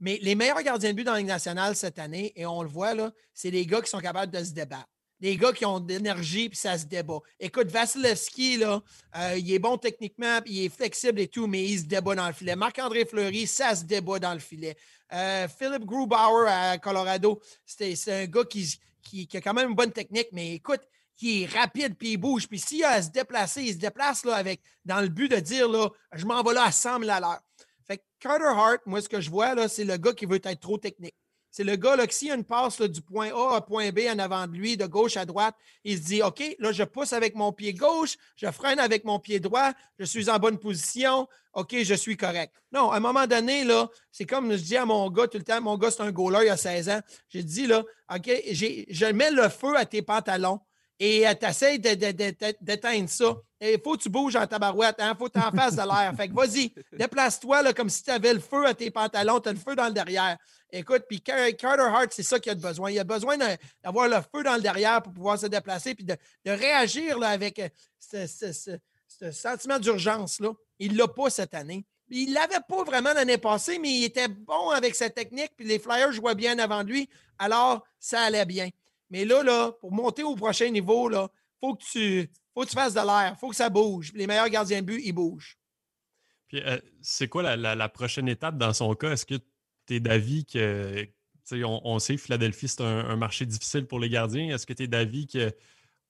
Mais les meilleurs gardiens de but dans la Ligue nationale cette année, et on le voit, c'est les gars qui sont capables de se débattre. Les gars qui ont de l'énergie, puis ça se débat. Écoute, Vasilevski, là, euh, il est bon techniquement, puis il est flexible et tout, mais il se débat dans le filet. Marc-André Fleury, ça se débat dans le filet. Euh, Philip Grubauer à Colorado, c'est un gars qui, qui, a quand même une bonne technique, mais écoute, qui est rapide puis il bouge. Puis s'il a à se déplacer, il se déplace là, avec, dans le but de dire là, je m'en vais là à 100 000 à l'heure. Carter Hart, moi, ce que je vois, là, c'est le gars qui veut être trop technique. C'est le gars, là, que s'il a une passe du point A à point B en avant de lui, de gauche à droite, il se dit OK, là, je pousse avec mon pied gauche, je freine avec mon pied droit, je suis en bonne position, OK, je suis correct. Non, à un moment donné, là, c'est comme je dis à mon gars tout le temps, mon gars, c'est un goaler, il a 16 ans. J'ai dit, là, OK, je mets le feu à tes pantalons et tu essaies d'éteindre ça. Il faut que tu bouges en tabarouette, il hein? faut que tu en fasses de l'air. Fait que vas-y, déplace-toi comme si tu avais le feu à tes pantalons, tu as le feu dans le derrière. Écoute, puis Carter Hart, c'est ça qu'il a besoin. Il a besoin d'avoir le feu dans le derrière pour pouvoir se déplacer puis de, réagir avec euh, ce, sentiment d'urgence. Il ne l'a pas cette année. Il ne l'avait pas vraiment l'année passée, mais il était bon avec sa technique, puis les Flyers jouaient bien avant lui, alors ça allait bien. Mais là, pour monter au prochain niveau, il faut que tu faut que tu fasses de l'air, il faut que ça bouge. Les meilleurs gardiens de but, ils bougent. Puis, euh, c'est quoi la, prochaine étape dans son cas? Est-ce que tu es d'avis que, on, on sait, Philadelphie, c'est un, marché difficile pour les gardiens. Est-ce que tu es d'avis que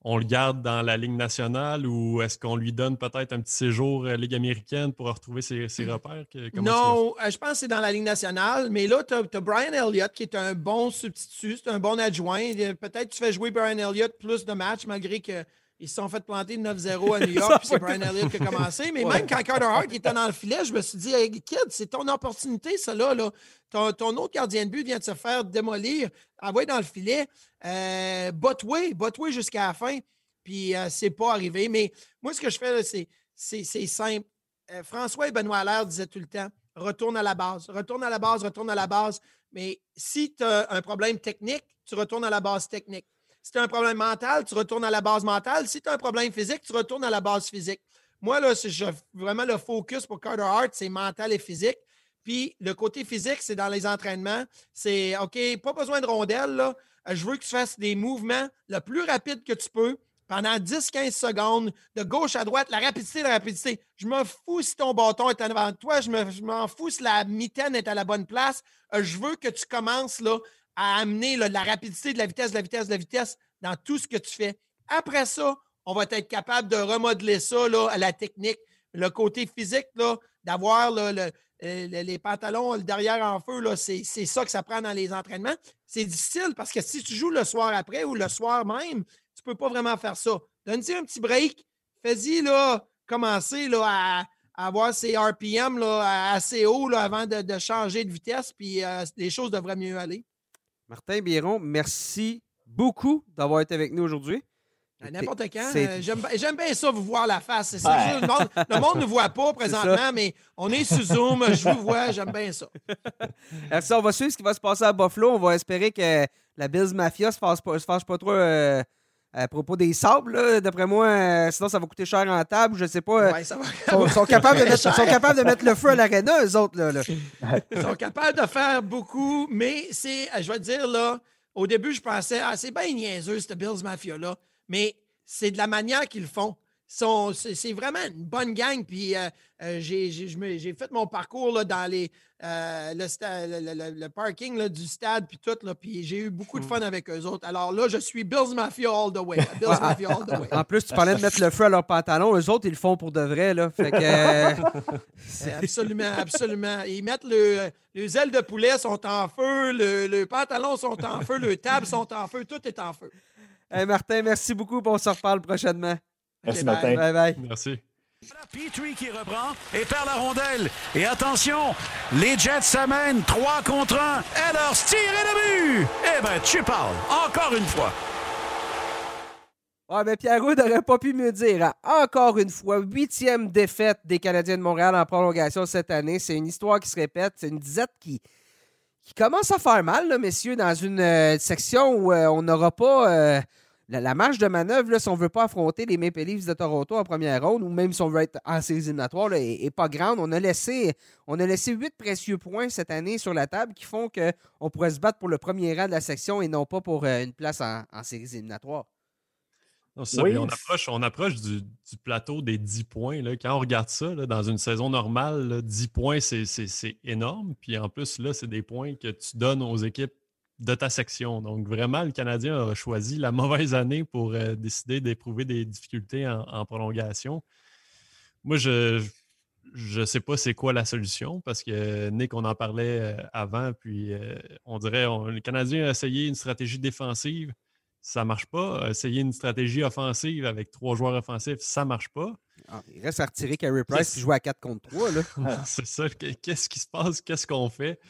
on le garde dans la Ligue nationale ou est-ce qu'on lui donne peut-être un petit séjour euh, Ligue américaine pour retrouver ses, hmm. repères? non, euh, je pense que c'est dans la Ligue nationale, mais là, tu as, Brian Elliott qui est un bon substitut, c'est un bon adjoint. Peut-être tu fais jouer Brian Elliott plus de matchs malgré que ils se sont fait planter 9-0 à New York, puis c'est Brian Elliott qui a commencé. Mais même quand Carter Hart était dans le filet, je me suis dit, hey, kid, c'est ton opportunité, ça là. là. Ton, autre gardien de but vient de se faire démolir, envoyer dans le filet. Euh, botway, botway jusqu'à la fin. Puis euh, c'est pas arrivé. Mais moi, ce que je fais, c'est simple. Euh, François et Benoît Allaire disaient tout le temps retourne à la base, retourne à la base, retourne à la base. Mais si tu as un problème technique, tu retournes à la base technique. Si tu as un problème mental, tu retournes à la base mentale. Si tu as un problème physique, tu retournes à la base physique. Moi, là, vraiment le focus pour Carter Hart, c'est mental et physique. Puis le côté physique, c'est dans les entraînements. C'est OK, pas besoin de rondelles. Là. Je veux que tu fasses des mouvements le plus rapide que tu peux pendant 10-15 secondes, de gauche à droite, la rapidité, la rapidité. Je me fous si ton bâton est en avant de toi, je m'en fous si la mitaine est à la bonne place. Euh, je veux que tu commences là, à amener de la rapidité, de la vitesse, de la vitesse, de la vitesse dans tout ce que tu fais. Après ça, on va être capable de remodeler ça là, à la technique. Le côté physique, d'avoir le, les pantalons derrière en feu, c'est ça que ça prend dans les entraînements. C'est difficile parce que si tu joues le soir après ou le soir même, tu ne peux pas vraiment faire ça. Donne-y un petit break. Fais-y commencer là, à, avoir ses RPM là, assez haut là, avant de, changer de vitesse, puis euh, les choses devraient mieux aller. Martin Biron, merci beaucoup d'avoir été avec nous aujourd'hui. N'importe quand. Euh, j'aime bien ça, vous voir la face. le monde ne nous voit pas présentement, mais on est sous Zoom. Je vous vois, j'aime bien ça. Merci. On va suivre ce qui va se passer à Buffalo. On va espérer que la Bills Mafia ne se, fasse pas, se fasse pas trop euh, à propos des sables, d'après moi, euh, sinon ça va coûter cher en table, je sais pas. Ouais, ça va... sont, sont, capables de mettre, sont capables de mettre le feu à l'aréna, eux autres. Là, Ils sont capables de faire beaucoup, mais c'est, je vais te dire, là, au début, je pensais, ah, c'est bien niaiseux, ce Bills Mafia-là, mais c'est de la manière qu'ils le font c'est vraiment une bonne gang. Puis euh, euh, j'ai fait mon parcours là, dans les, euh, le, parking du stade, puis tout. Là, puis j'ai eu beaucoup de hmm. fun avec eux autres. Alors là, je suis Bills Mafia all the way. Bills Mafia all the way. En plus, tu parlais de mettre le feu à leurs pantalons. Eux autres, ils le font pour de vrai. Là. Fait que, absolument, absolument. Ils mettent le, les ailes de poulet sont en feu, les pantalons sont en feu, les tables sont en feu, tout est en feu. Hey Martin, merci beaucoup. On se reparle prochainement. Merci, Martin. Bye bye. Merci. Petrie qui reprend et perd la rondelle. Et attention, les Jets s'amènent 3 contre 1. Ellers tire et le but. Eh ben, tu parles. Encore une fois. Ouais, mais Pierrot n'aurait pas pu me dire. Hein. Encore une fois, huitième défaite des Canadiens de Montréal en prolongation cette année. C'est une histoire qui se répète. C'est une disette qui, qui commence à faire mal, là, messieurs, dans une euh, section où euh, on n'aura pas. Euh, la, marge de manœuvre, là, si on ne veut pas affronter les Maple Leafs de Toronto en première ronde, ou même si on veut être en séries éliminatoires, n'est pas grande. On a, laissé, on a laissé huit précieux points cette année sur la table qui font qu'on pourrait se battre pour le premier rang de la section et non pas pour euh, une place en, séries éliminatoires. on approche, on approche du, plateau des 10 points. Là. Quand on regarde ça, dans une saison normale, 10 points, c'est énorme. Puis en plus, là, c'est des points que tu donnes aux équipes de ta section. Donc, vraiment, le Canadien a choisi la mauvaise année pour euh, décider d'éprouver des difficultés en, prolongation. Moi, je ne sais pas c'est quoi la solution parce que Nick, on en parlait euh, avant, puis euh, on dirait le Canadien a essayé une stratégie défensive, ça ne marche pas. Essayer une stratégie offensive avec trois joueurs offensifs, ça ne marche pas. Ah, il reste à retirer Carey Price qui joue à 4 contre 3. c'est ça. Qu'est-ce qui se passe? Qu'est-ce qu'on fait?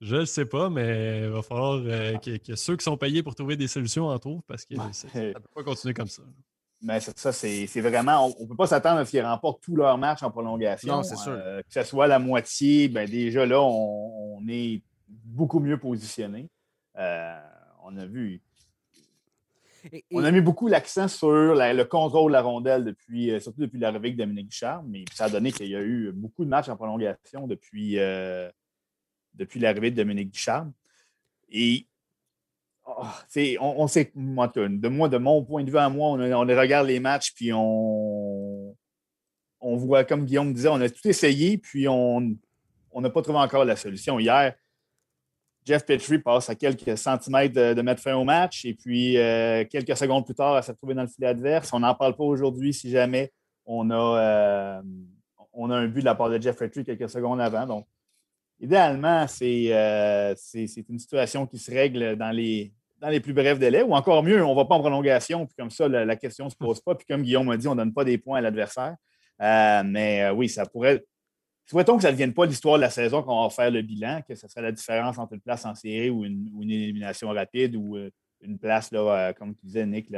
Je ne sais pas, mais il va falloir euh, que, ceux qui sont payés pour trouver des solutions en trouvent parce que ça ne peut pas continuer comme ça. Mais ça, c'est vraiment. On ne peut pas s'attendre à ce qu'ils remportent tous leurs matchs en prolongation. Non, c'est sûr. Euh, que ce soit la moitié, ben déjà là, on, est beaucoup mieux positionné. Euh, on a vu. On a mis beaucoup l'accent sur le contrôle de la rondelle depuis, surtout depuis l'arrivée de Dominique Charme, mais ça a donné qu'il y a eu beaucoup de matchs en prolongation depuis depuis l'arrivée de Dominique Ducharme. Et oh, on, sait, de moi, de mon point de vue à moi, on, regarde les matchs, puis on, on voit, comme Guillaume disait, on a tout essayé, puis on n'a pas trouvé encore la solution. Hier, Jeff Petrie passe à quelques centimètres de, mettre fin au match, et puis euh, quelques secondes plus tard, elle s'est retrouvée dans le filet adverse. On n'en parle pas aujourd'hui si jamais on a, euh, on a un but de la part de Jeff Petrie quelques secondes avant. Donc, idéalement, euh, c'est une situation qui se règle dans les, dans les plus brefs délais, ou encore mieux, on ne va pas en prolongation, puis comme ça, la, question ne se pose pas. Puis comme Guillaume m'a dit, on ne donne pas des points à l'adversaire. Euh, mais euh, oui, ça pourrait. Souhaitons que ça ne devienne pas l'histoire de la saison qu'on va faire le bilan, que ce serait la différence entre une place en série ou une, élimination rapide ou une place, là, comme tu disais, Nick,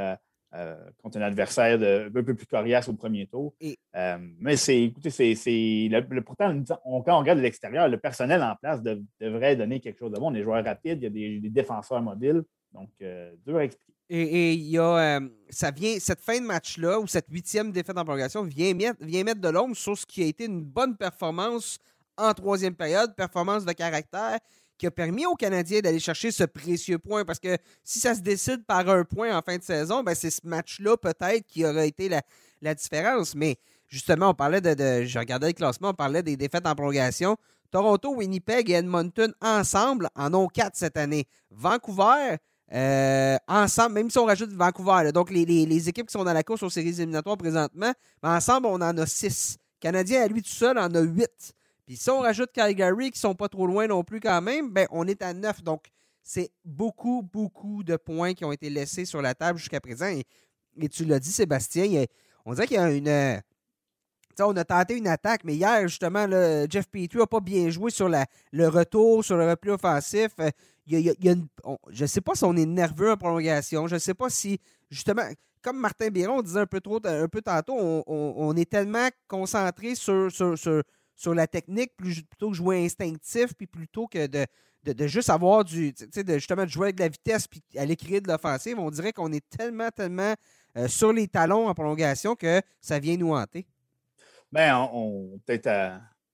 contre un adversaire un peu plus coriace au premier tour. Euh, mais c'est, écoutez, c'est, pourtant, quand on regarde de l'extérieur, le personnel en place devrait donner quelque chose de bon. Les joueurs rapides, il y a des, défenseurs mobiles. Donc, euh, dur à expliquer. Et il y a, euh, ça vient, cette fin de match-là, ou cette huitième défaite en prolongation, vient mettre, vient mettre de l'ombre sur ce qui a été une bonne performance en troisième période, performance de caractère, qui a permis aux Canadiens d'aller chercher ce précieux point? Parce que si ça se décide par un point en fin de saison, ben c'est ce match-là peut-être qui aurait été la, la, différence. Mais justement, on parlait de, de, Je regardais le classement, on parlait des défaites en prolongation. Toronto, Winnipeg et Edmonton ensemble en ont quatre cette année. Vancouver, euh, ensemble, même si on rajoute Vancouver, donc les, les, équipes qui sont dans la course aux séries éliminatoires présentement, ben, ensemble, on en a six. Canadien, à lui tout seul, en a huit. Puis si on rajoute Calgary, qui sont pas trop loin non plus quand même, ben, on est à neuf. Donc, c'est beaucoup, beaucoup de points qui ont été laissés sur la table jusqu'à présent. Et, tu l'as dit, Sébastien, on dirait qu'il y a une on a tenté une attaque, mais hier, justement, Jeff Petrie n'a pas bien joué sur le retour, sur le repli offensif. Euh, il je ne sais pas si on est nerveux en prolongation. Je ne sais pas si, justement, comme Martin Biron disait un peu trop un peu tantôt, on, est tellement concentré sur, la technique plutôt que jouer instinctif, puis plutôt que de, juste avoir du. De, justement, de jouer avec de la vitesse puis aller créer de l'offensive. On dirait qu'on est tellement, tellement euh, sur les talons en prolongation que ça vient nous hanter. Bien, on, peut-être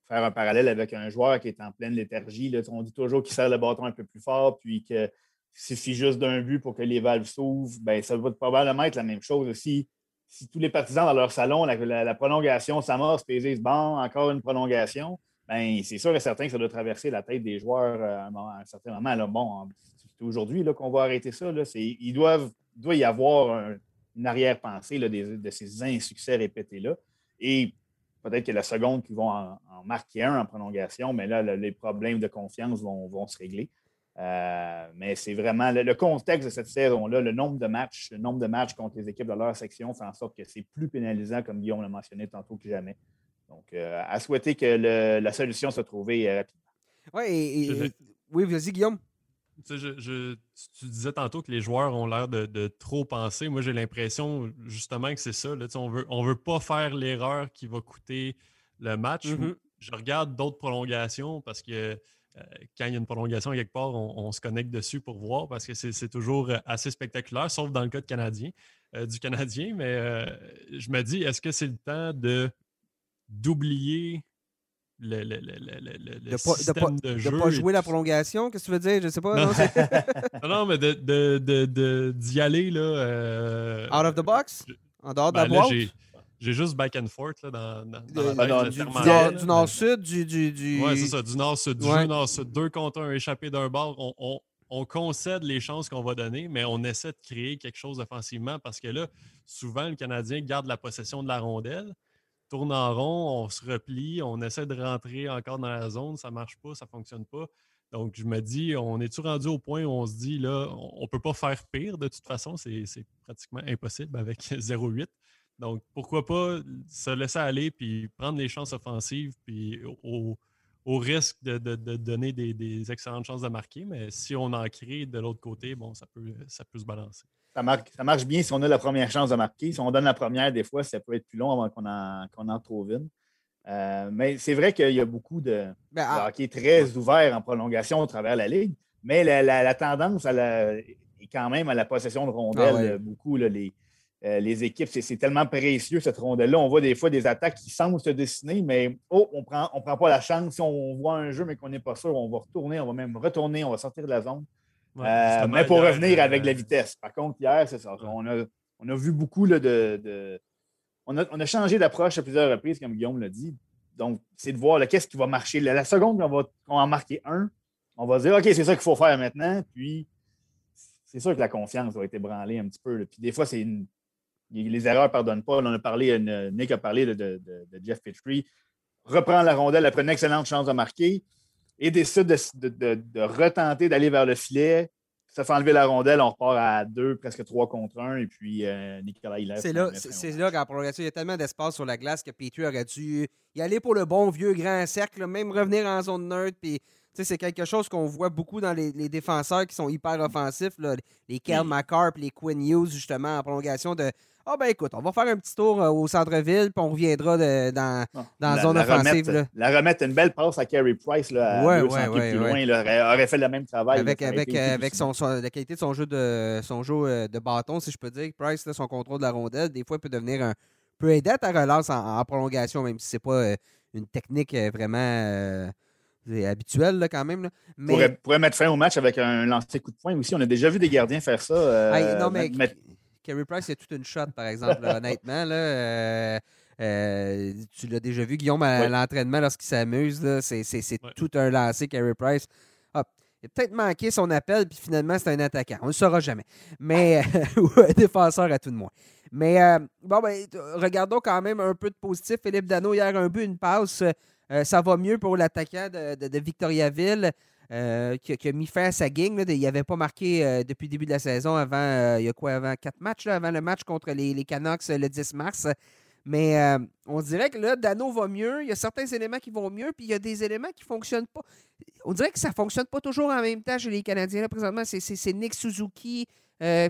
faire un parallèle avec un joueur qui est en pleine léthargie. On dit toujours qu'il serre le bâton un peu plus fort, puis qu'il suffit juste d'un but pour que les valves s'ouvrent. Bien, ça va probablement être la même chose aussi. Si tous les partisans dans leur salon, la, prolongation s'amorce, puis ils Bon, encore une prolongation, bien, c'est sûr et certain que ça doit traverser la tête des joueurs euh, à un, certain moment. Bon, c'est aujourd'hui qu'on va arrêter ça. Là. Ils doit y avoir une arrière-pensée de, ces insuccès répétés-là. Et Peut-être que la seconde qu'ils vont en, marquer un en prolongation, mais là, les problèmes de confiance vont, se régler. Euh, mais c'est vraiment le, contexte de cette saison-là, le nombre de matchs, le nombre de matchs contre les équipes de leur section fait en sorte que c'est plus pénalisant, comme Guillaume l'a mentionné tantôt, que jamais. Donc, euh, à souhaiter que la solution soit trouvée euh, rapidement. Ouais, oui, vas-y, Guillaume. Tu, disais tantôt que les joueurs ont l'air de, trop penser. Moi, j'ai l'impression justement que c'est ça. on veut, on veut pas faire l'erreur qui va coûter le match. Mm-hmm. Je regarde d'autres prolongations parce que euh, quand il y a une prolongation quelque part, on, se connecte dessus pour voir parce que c'est toujours assez spectaculaire, sauf dans le cas de Canadien, euh, du Canadien. Mais euh, je me dis, est-ce que c'est le temps de d'oublier le, le, le, le système de, jeu. De pas jouer la prolongation, qu'est-ce que tu veux dire? Je sais pas. Non, non, mais d'y de, de, d'y aller. Là, euh, Out of the box? En dehors de la ben boîte? J'ai juste back and forth là, dans, dans, dans la du, du, du nord-sud, du, du, du... Ouais, c'est ça, du nord-sud, du jeu nord-sud. Deux contre un, échappé d'un bord. On, on, on, concède les chances qu'on va donner, mais on essaie de créer quelque chose offensivement parce que là, souvent, le Canadien garde la possession de la rondelle tourne en rond, on se replie, on essaie de rentrer encore dans la zone, ça ne marche pas, ça ne fonctionne pas. Donc, je me dis, on est-tu rendu au point où on se dit, là, on ne peut pas faire pire de toute façon, c'est pratiquement impossible avec 0-8. Donc, pourquoi pas se laisser aller puis prendre les chances offensives puis au, risque de, donner des, des, excellentes chances de marquer. Mais si on en crée de l'autre côté, bon, ça peut, ça peut se balancer ça, marche bien si on a la première chance de marquer. Si on donne la première, des fois, ça peut être plus long avant qu'on en, en, trouve une. Euh, mais c'est vrai qu'il y a beaucoup de, ben, ah. hockey très ouvert en prolongation au travers de la Ligue. Mais la, tendance est quand même à la possession de rondelles. Ah beaucoup, les, euh, les équipes, c'est tellement précieux cette rondelle-là. On voit des fois des attaques qui semblent se dessiner, mais oh, on prend, ne on prend pas la chance. Si on voit un jeu, mais qu'on n'est pas sûr, on va retourner, on va même retourner, on va sortir de la zone. Euh, mais pour revenir avec la euh, vitesse. Par contre, hier, c'est ça. On a, on a vu beaucoup de, on, a, on, a, changé d'approche à plusieurs reprises, comme Guillaume l'a dit. Donc, c'est de voir qu'est-ce qui va marcher. La, seconde qu'on va, en marquer un, on va dire OK, c'est ça qu'il faut faire maintenant. Puis, c'est sûr que la confiance va être ébranlée un petit peu. Puis, des fois, c'est les erreurs ne pardonnent pas. on a parlé, euh, Nick a parlé de, de Jeff Petrie. Reprend la rondelle après une excellente chance de marquer et décide de, retenter d'aller vers le filet. Ça fait enlever la rondelle, on repart à deux, presque trois contre un, et puis euh, Nicolas il C'est là, c'est là qu'en prolongation, il y a tellement d'espace sur la glace que Petrie aurait dû y aller pour le bon vieux grand cercle, même revenir en zone neutre. Puis, c'est quelque chose qu'on voit beaucoup dans les, défenseurs qui sont hyper offensifs, les Kel McCarp, les Quinn Hughes, justement, en prolongation, de Ah ben écoute, on va faire un petit tour euh, au centre-ville, puis on reviendra dans, dans la, zone offensive. La remettre une belle passe à Carey Price là, à ouais, ouais, ouais, plus loin, là, aurait fait le même travail. Avec, avec, avec son, la qualité de son jeu de son jeu de bâton, si je peux dire. Price, son contrôle de la rondelle, des fois, il peut devenir un peut aider à ta relance en, prolongation, même si c'est pas une technique vraiment c'est habituel là, quand même. Là. Mais... Pourrait, mettre fin au match avec un lancer coup de poing aussi. On a déjà vu des gardiens faire ça. Euh, non, mais Carey Price, c'est toute une shot, par exemple, honnêtement. Là, euh, euh, tu l'as déjà vu, Guillaume, à l'entraînement lorsqu'il s'amuse. C'est tout un lancer, Carey Price. il a peut-être manqué son appel, puis finalement, c'est un attaquant. On ne le saura jamais. Mais, ou un défenseur à tout de moins. Mais, bon, ben, regardons quand même un peu de positif. Philippe Dano, hier, un but, une passe. Euh, ça va mieux pour l'attaquant de, Victoriaville. Euh, qui, a mis fin à sa game. il n'avait pas marqué euh, depuis le début de la saison avant, il y a quoi, avant quatre matchs, avant le match contre les, les Canucks le 10 mars. Mais on dirait que là, Dano va mieux. Il y a certains éléments qui vont mieux, puis il y a des éléments qui ne fonctionnent pas. On dirait que ça ne fonctionne pas toujours en même temps chez les Canadiens. Là, présentement, c'est Nick Suzuki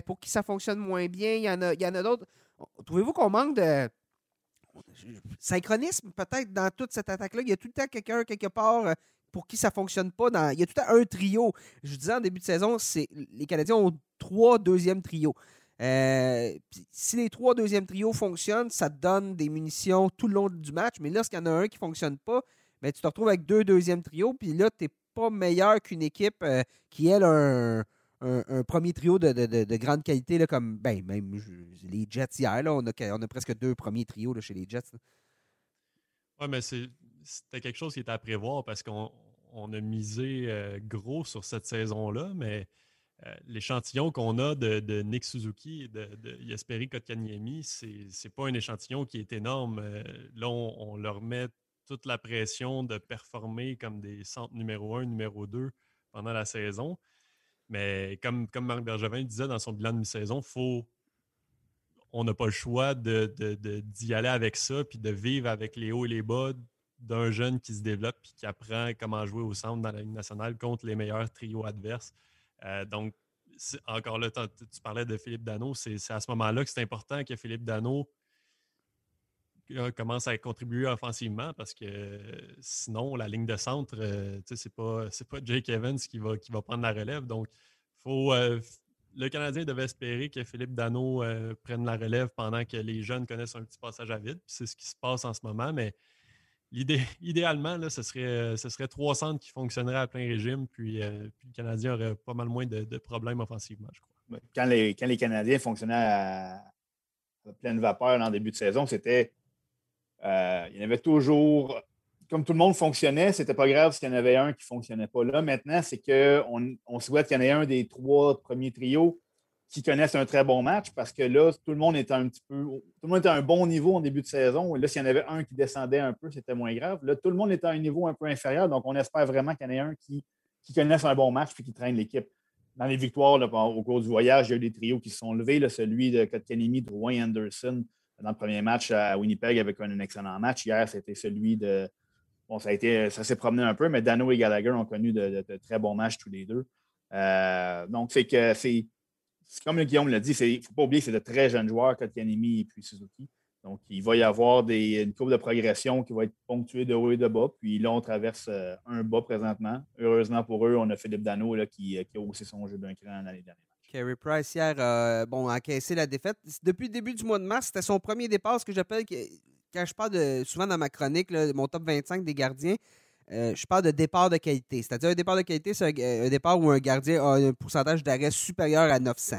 pour qui ça fonctionne moins bien. Il y en a, a d'autres. Trouvez-vous qu'on manque de, synchronisme peut-être dans toute cette attaque-là? Il y a tout le temps quelqu'un quelque part euh, pour qui ça ne fonctionne pas. Dans... Il y a tout temps un trio. Je vous disais en début de saison, c'est les Canadiens ont trois deuxièmes trios. Euh, si les trois deuxièmes trios fonctionnent, ça te donne des munitions tout le long du match. Mais lorsqu'il y en a un qui ne fonctionne pas, ben, tu te retrouves avec deux deuxièmes trios. Puis là, tu n'es pas meilleur qu'une équipe euh, qui, elle, a un, un, premier trio de, grande qualité, là, comme ben, même les Jets hier. Là, on, a, on a presque deux premiers trios là, chez les Jets. Oui, mais c'était quelque chose qui était à prévoir parce qu'on on a misé euh, gros sur cette saison-là, mais euh, l'échantillon qu'on a de, Nick Suzuki et de, de Yasperi Kotkaniemi, c'est pas un échantillon qui est énorme. Euh, là, on, leur met toute la pression de performer comme des centres numéro un, numéro 2 pendant la saison. Mais comme, comme Marc Bergevin disait dans son bilan de mi-saison, faut, on n'a pas le choix d'y de, aller avec ça, puis de vivre avec les hauts et les bas d'un jeune qui se développe et qui apprend comment jouer au centre dans la Ligue nationale contre les meilleurs trios adverses. Euh, donc, encore là, tu parlais de Philippe Dano, c'est à ce moment-là que c'est important que Philippe Dano euh, commence à contribuer offensivement parce que sinon, la ligne de centre, euh, c'est pas, Jake Evans qui va, qui va prendre la relève. Donc, faut, euh, le Canadien devait espérer que Philippe Dano prenne la relève pendant que les jeunes connaissent un petit passage à vide. C'est ce qui se passe en ce moment, mais idéalement, ce, serait, ce serait trois centres qui fonctionneraient à plein régime, puis, le Canadien aurait pas mal moins de, problèmes offensivement, je crois. Quand les, Canadiens fonctionnaient à, pleine vapeur en début de saison, c'était euh, il y en avait toujours. Comme tout le monde fonctionnait, c'était pas grave s'il y en avait un qui fonctionnait pas là. Maintenant, c'est qu'on on souhaite qu'il y en ait un des trois premiers trios qui connaissent un très bon match parce que là, tout le monde était un petit peu. Tout le monde était à un bon niveau en début de saison. Là, s'il y en avait un qui descendait un peu, c'était moins grave. Là, tout le monde était à un niveau un peu inférieur. Donc, on espère vraiment qu'il y en ait un qui, qui connaisse un bon match et qui traîne l'équipe. Dans les victoires au cours du voyage, il y a eu des trios qui se sont levés. Là, celui de Kotkanemi, Drouin, Anderson, dans le premier match à Winnipeg avec un, excellent match. Hier, c'était celui de. Bon, ça a été, ça s'est promené un peu, mais Dano et Gallagher ont connu de, très bons matchs tous les deux. Euh, donc, c'est que c'est. Comme Guillaume l'a dit, il ne faut pas oublier que c'est de très jeunes joueurs, Kotkanemi et puis Suzuki. Donc, il va y avoir des, une courbe de progression qui va être ponctuée de haut et de bas. Puis là, on traverse euh, un bas présentement. Heureusement pour eux, on a Philippe Dano là, qui, qui a haussé son jeu d'un cran l'année dernière. Carey Price hier euh, bon, a encaissé la défaite. Depuis le début du mois de mars, c'était son premier départ, ce que j'appelle, quand je parle de, souvent dans ma chronique, mon top 25 des gardiens, euh, je parle de départ de qualité. C'est-à-dire un départ de qualité, c'est un, départ où un gardien a un pourcentage d'arrêt supérieur à 900.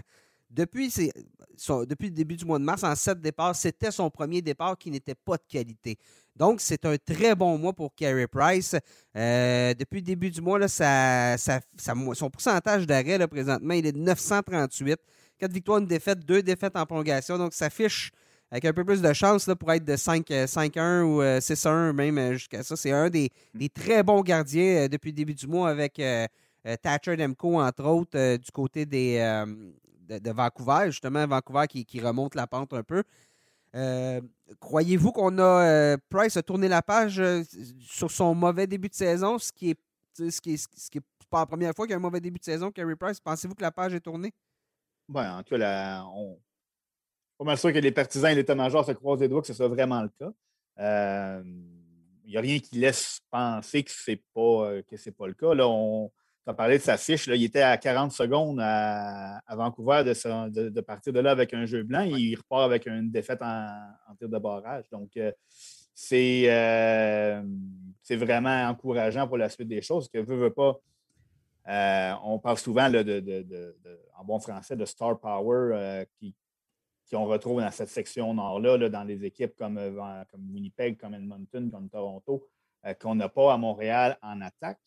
Depuis, depuis le début du mois de mars, en sept départs, c'était son premier départ qui n'était pas de qualité. Donc, c'est un très bon mois pour Carey Price. Euh, depuis le début du mois, son pourcentage d'arrêt présentement, il est de 938. Quatre victoires, une défaite, deux défaites en prolongation. Donc, ça fiche avec un peu plus de chance là, pour être de 5-1 euh, ou 6-1 euh, même jusqu'à ça. C'est un des, très bons gardiens depuis le début du mois avec Thatcher Demko, entre autres, du côté des, de, Vancouver, justement, Vancouver qui, qui, remonte la pente un peu. Euh, croyez-vous qu'on a euh, Price a tourné la page euh, sur son mauvais début de saison, ce qui est ce qui est, ce qui est pas la première fois qu'il y a un mauvais début de saison, Carey Price? Pensez-vous que la page est tournée? Oui, en tout cas, on, pas mal sûr que les partisans et l'état-major se croisent les doigts que ce soit vraiment le cas. Euh, il n'y a rien qui laisse penser que ce n'est pas, pas le cas. Là, on, tu as parlé de sa fiche. Là, il était à 40 secondes à, Vancouver de, partir de là avec un jeu blanc. Il repart avec une défaite en, tir de barrage. Donc, c'est vraiment encourageant pour la suite des choses. Que veut, veut pas, euh, on parle souvent de, en bon français de star power euh, qui, qu'on retrouve dans cette section nord-là, dans les équipes comme, euh, comme, Winnipeg, comme Edmonton, comme Toronto, qu'on n'a pas à Montréal en attaque.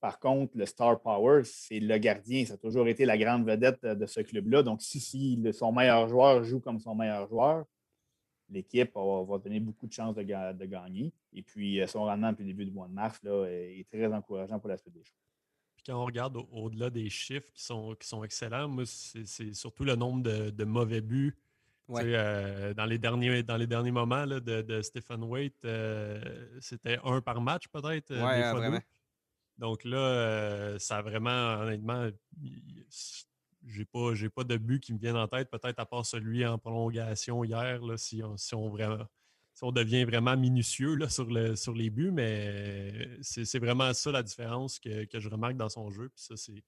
Par contre, le star power, c'est le gardien. Ça a toujours été la grande vedette de ce club-là. Donc, si, son meilleur joueur joue comme son meilleur joueur, l'équipe va, donner beaucoup de chances de, gagner. Et puis, son rendement depuis le début du mois de mars là, est très encourageant pour la suite des choses quand on regarde au-delà des chiffres qui sont, qui sont excellents, moi, c'est surtout le nombre de, mauvais buts. Euh, dans, les derniers, dans les derniers moments de, de, Stephen Waite, euh, c'était un par match peut-être. Euh, vraiment. Donc là, ça a vraiment, honnêtement, j'ai pas, pas de but qui me viennent en tête, peut-être à part celui en prolongation hier, là, si, on, si on vraiment on devient vraiment minutieux là, sur, le, sur les buts, mais c'est vraiment ça la différence que, je remarque dans son jeu. Puis ça, c'est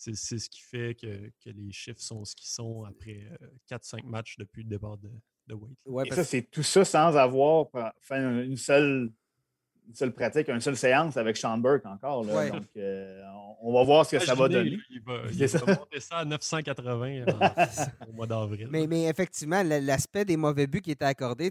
ce qui fait que, les chiffres sont ce qu'ils sont après 4-5 euh, matchs depuis le départ de, de Wade. Et ça, c'est tout ça sans avoir fait une seule, une seule pratique, une seule séance avec Sean Burke encore. Donc, euh, on, va voir ce que ça va donner. Il va, monter ça à 980 au mois d'avril. Mais, mais effectivement, l'aspect des mauvais buts qui étaient accordés,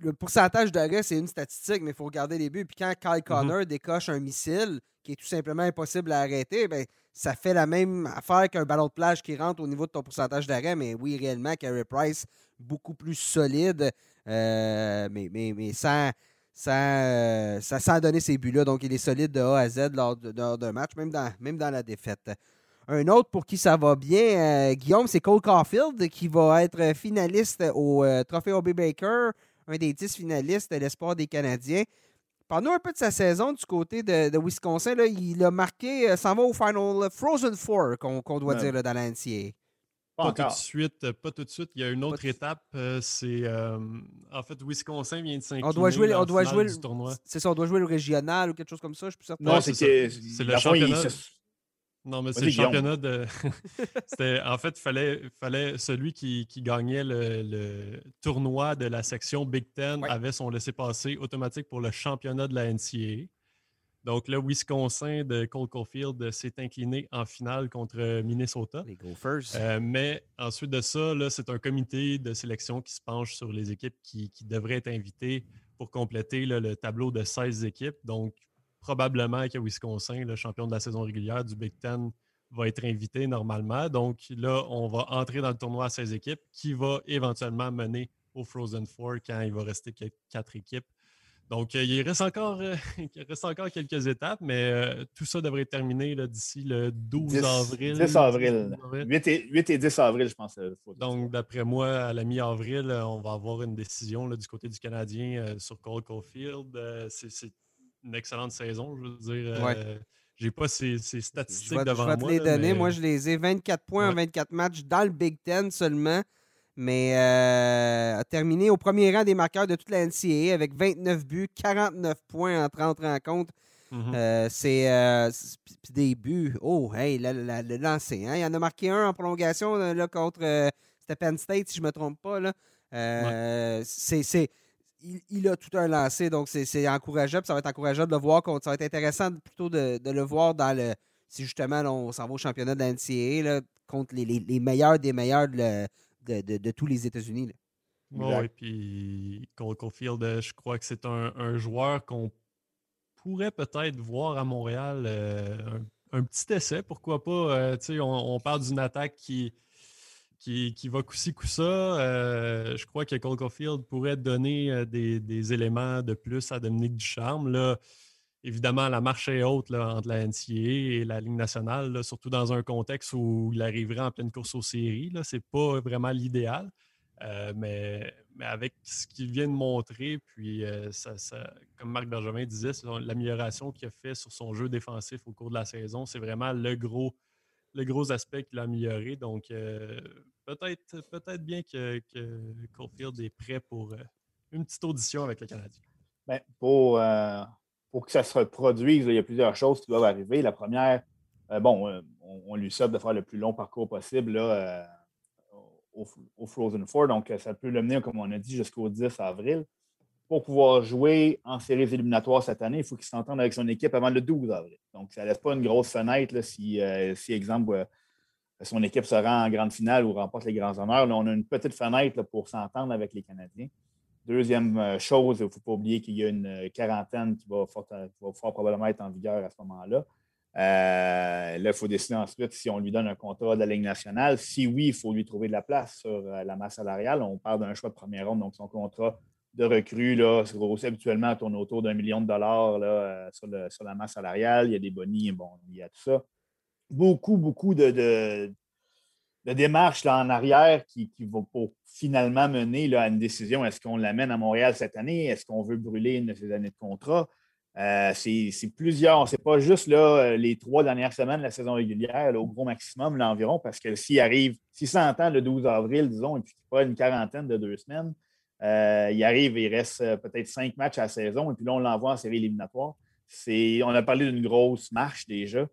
le pourcentage d'arrêt, c'est une statistique, mais il faut regarder les buts. Puis quand Kyle mm-hmm. Connor décoche un missile qui est tout simplement impossible à arrêter, ben, ça fait la même affaire qu'un ballon de plage qui rentre au niveau de ton pourcentage d'arrêt. Mais oui, réellement, Carey Price, beaucoup plus solide, euh, mais, mais, mais sans, ça, ça, donner ces buts-là. Donc, il est solide de A à Z lors d'un match, même dans, même dans la défaite. Un autre pour qui ça va bien, euh, Guillaume, c'est Cole Caulfield qui va être finaliste au euh, Trophée OB Baker, un des dix finalistes de l'espoir des Canadiens. Parle-nous un peu de sa saison du côté de, Wisconsin. Là, il a marqué, euh, s'en va au Final Frozen Four, qu'on doit dire dans la pas, tout de suite, pas tout de suite. Il y a une autre étape. Euh, c'est euh, en fait Wisconsin vient de s'incliner. On doit jouer, on doit jouer tournoi. C'est ça, on doit jouer le régional ou quelque chose comme ça. Je suis plus certain. Non, c'est c'est le championnat. Non, mais c'est le championnat de. en fait, il fallait, fallait celui qui, qui gagnait le, tournoi de la section Big Ten avait son laissez-passer automatique pour le championnat de la NCAA. Donc, le Wisconsin de Cole Caulfield s'est incliné en finale contre Minnesota. Les Gophers. Euh, mais ensuite de ça, c'est un comité de sélection qui se penche sur les équipes qui, devraient être invitées pour compléter le tableau de 16 équipes. Donc, probablement que Wisconsin, le champion de la saison régulière du Big Ten, va être invité normalement. Donc là, on va entrer dans le tournoi à 16 équipes qui va éventuellement mener au Frozen Four quand il va rester quatre équipes. Donc, euh, il, reste encore, euh, il reste encore quelques étapes, mais euh, tout ça devrait être terminé d'ici le 12 avril. 10 avril. 8 et, 10 avril, je pense. Donc, d'après moi, à la mi-avril, on va avoir une décision du côté du Canadien sur Cole Caulfield. C'est une excellente saison, je veux dire. j'ai pas ces, statistiques devant moi. Je vais te les donner. Moi, je les ai 24 points en 24 matchs dans le Big Ten seulement mais euh, a terminé au premier rang des marqueurs de toute la NCAA avec 29 buts, 49 points en 30 rencontres. Mhm. Euh, c'est euh, des buts. Oh, hey, le lancer. Hein? Il en a marqué un en prolongation là, contre Penn State, si je ne me trompe pas. Là. c'est, il, a tout un lancé, donc c'est, encourageable. Ça va être encourageable de le voir. Ça va être intéressant plutôt de, le voir dans le. Si justement on s'en va au championnat de la NCAA contre les, les, meilleurs des meilleurs de, de, tous les États-Unis. oui, puis Cole Caulfield, euh, je crois que c'est un, joueur qu'on pourrait peut-être voir à Montréal. Euh, un, petit essai, pourquoi pas. Euh, on, on, parle d'une attaque qui, qui, qui va coup-ci, coup-ça. je crois que Cole Caulfield pourrait donner des, éléments de plus à Dominique Ducharme. Là, évidemment, la marche est haute entre la NCA et la Ligue nationale, surtout dans un contexte où il arriverait en pleine course aux séries. Ce n'est pas vraiment l'idéal. Euh, mais, avec ce qu'il vient de montrer, puis euh, ça, comme Marc Bergevin disait, l'amélioration qu'il a fait sur son jeu défensif au cours de la saison, c'est vraiment le gros, le gros aspect qu'il a amélioré. Donc, euh, peut-être peut bien que, que Caulfield est prêt pour euh, une petite audition avec le Canadien. Ben, pour, euh, pour que ça se reproduise, il y a plusieurs choses qui doivent arriver. La première, euh, bon, on, lui souhaite de faire le plus long parcours possible là, au, Frozen Four. Donc, ça peut le mener, comme on a dit, jusqu'au 10 avril. Pour pouvoir jouer en séries éliminatoires cette année, il faut qu'il s'entende avec son équipe avant le 12 avril. Donc, ça ne laisse pas une grosse fenêtre si, si, exemple, son équipe se rend en grande finale ou remporte les grands honneurs. Là, on a une petite fenêtre pour s'entendre avec les Canadiens. Deuxième euh, chose, il ne faut pas oublier qu'il y a une euh, quarantaine qui va, fort, probablement être en vigueur à ce moment-là. Euh, là, il faut décider ensuite si on lui donne un contrat de la Ligue nationale. Si oui, il faut lui trouver de la place sur la masse salariale. On parle d'un choix de première ronde, donc son contrat de recrue, là, aussi habituellement tourne autour d'un million de dollars sur, la masse salariale. Il y a des bonnies, bon, il y a tout ça beaucoup, beaucoup de, démarches là, en arrière qui, vont pour finalement mener là, à une décision. Est-ce qu'on l'amène à Montréal cette année? Est-ce qu'on veut brûler une de ces années de contrat? Euh, c'est plusieurs. C'est pas juste là, les trois dernières semaines de la saison régulière, au gros maximum, l'environ, parce que s'il arrive, si ça entend le 12 avril, disons, et puis pas une quarantaine de deux semaines, euh, il arrive, il reste euh, peut-être cinq matchs à la saison, et puis là, on l'envoie en série éliminatoire. On a parlé d'une grosse marche déjà.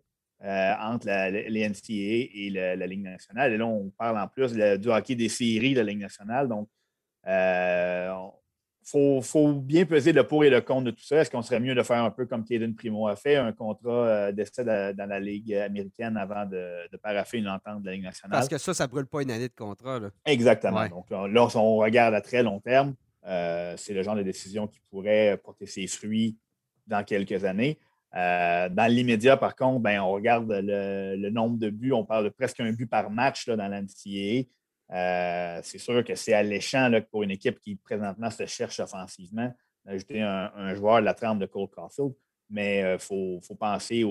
Euh, entre les NCAA et la, Ligue nationale. Et là, on parle en plus du hockey des séries de la Ligue nationale. Donc, il euh, faut, bien peser le pour et le contre de tout ça. Est-ce qu'on serait mieux de faire un peu comme Caden Primo a fait, un contrat euh, d'essai dans la Ligue américaine avant de, de, paraffer une entente de la Ligue nationale? Parce que ça, ça ne brûle pas une année de contrat. Exactement. Donc là, on regarde à très long terme. c'est le genre de décision qui pourrait porter ses fruits dans quelques années. Euh, dans l'immédiat, par contre, ben, on regarde le, nombre de buts. On parle de presque un but par match là, dans l'NCAA. Euh, c'est sûr que c'est alléchant là, pour une équipe qui présentement se cherche offensivement d'ajouter un, joueur de la trempe de Cole Caulfield. Mais il euh, faut, penser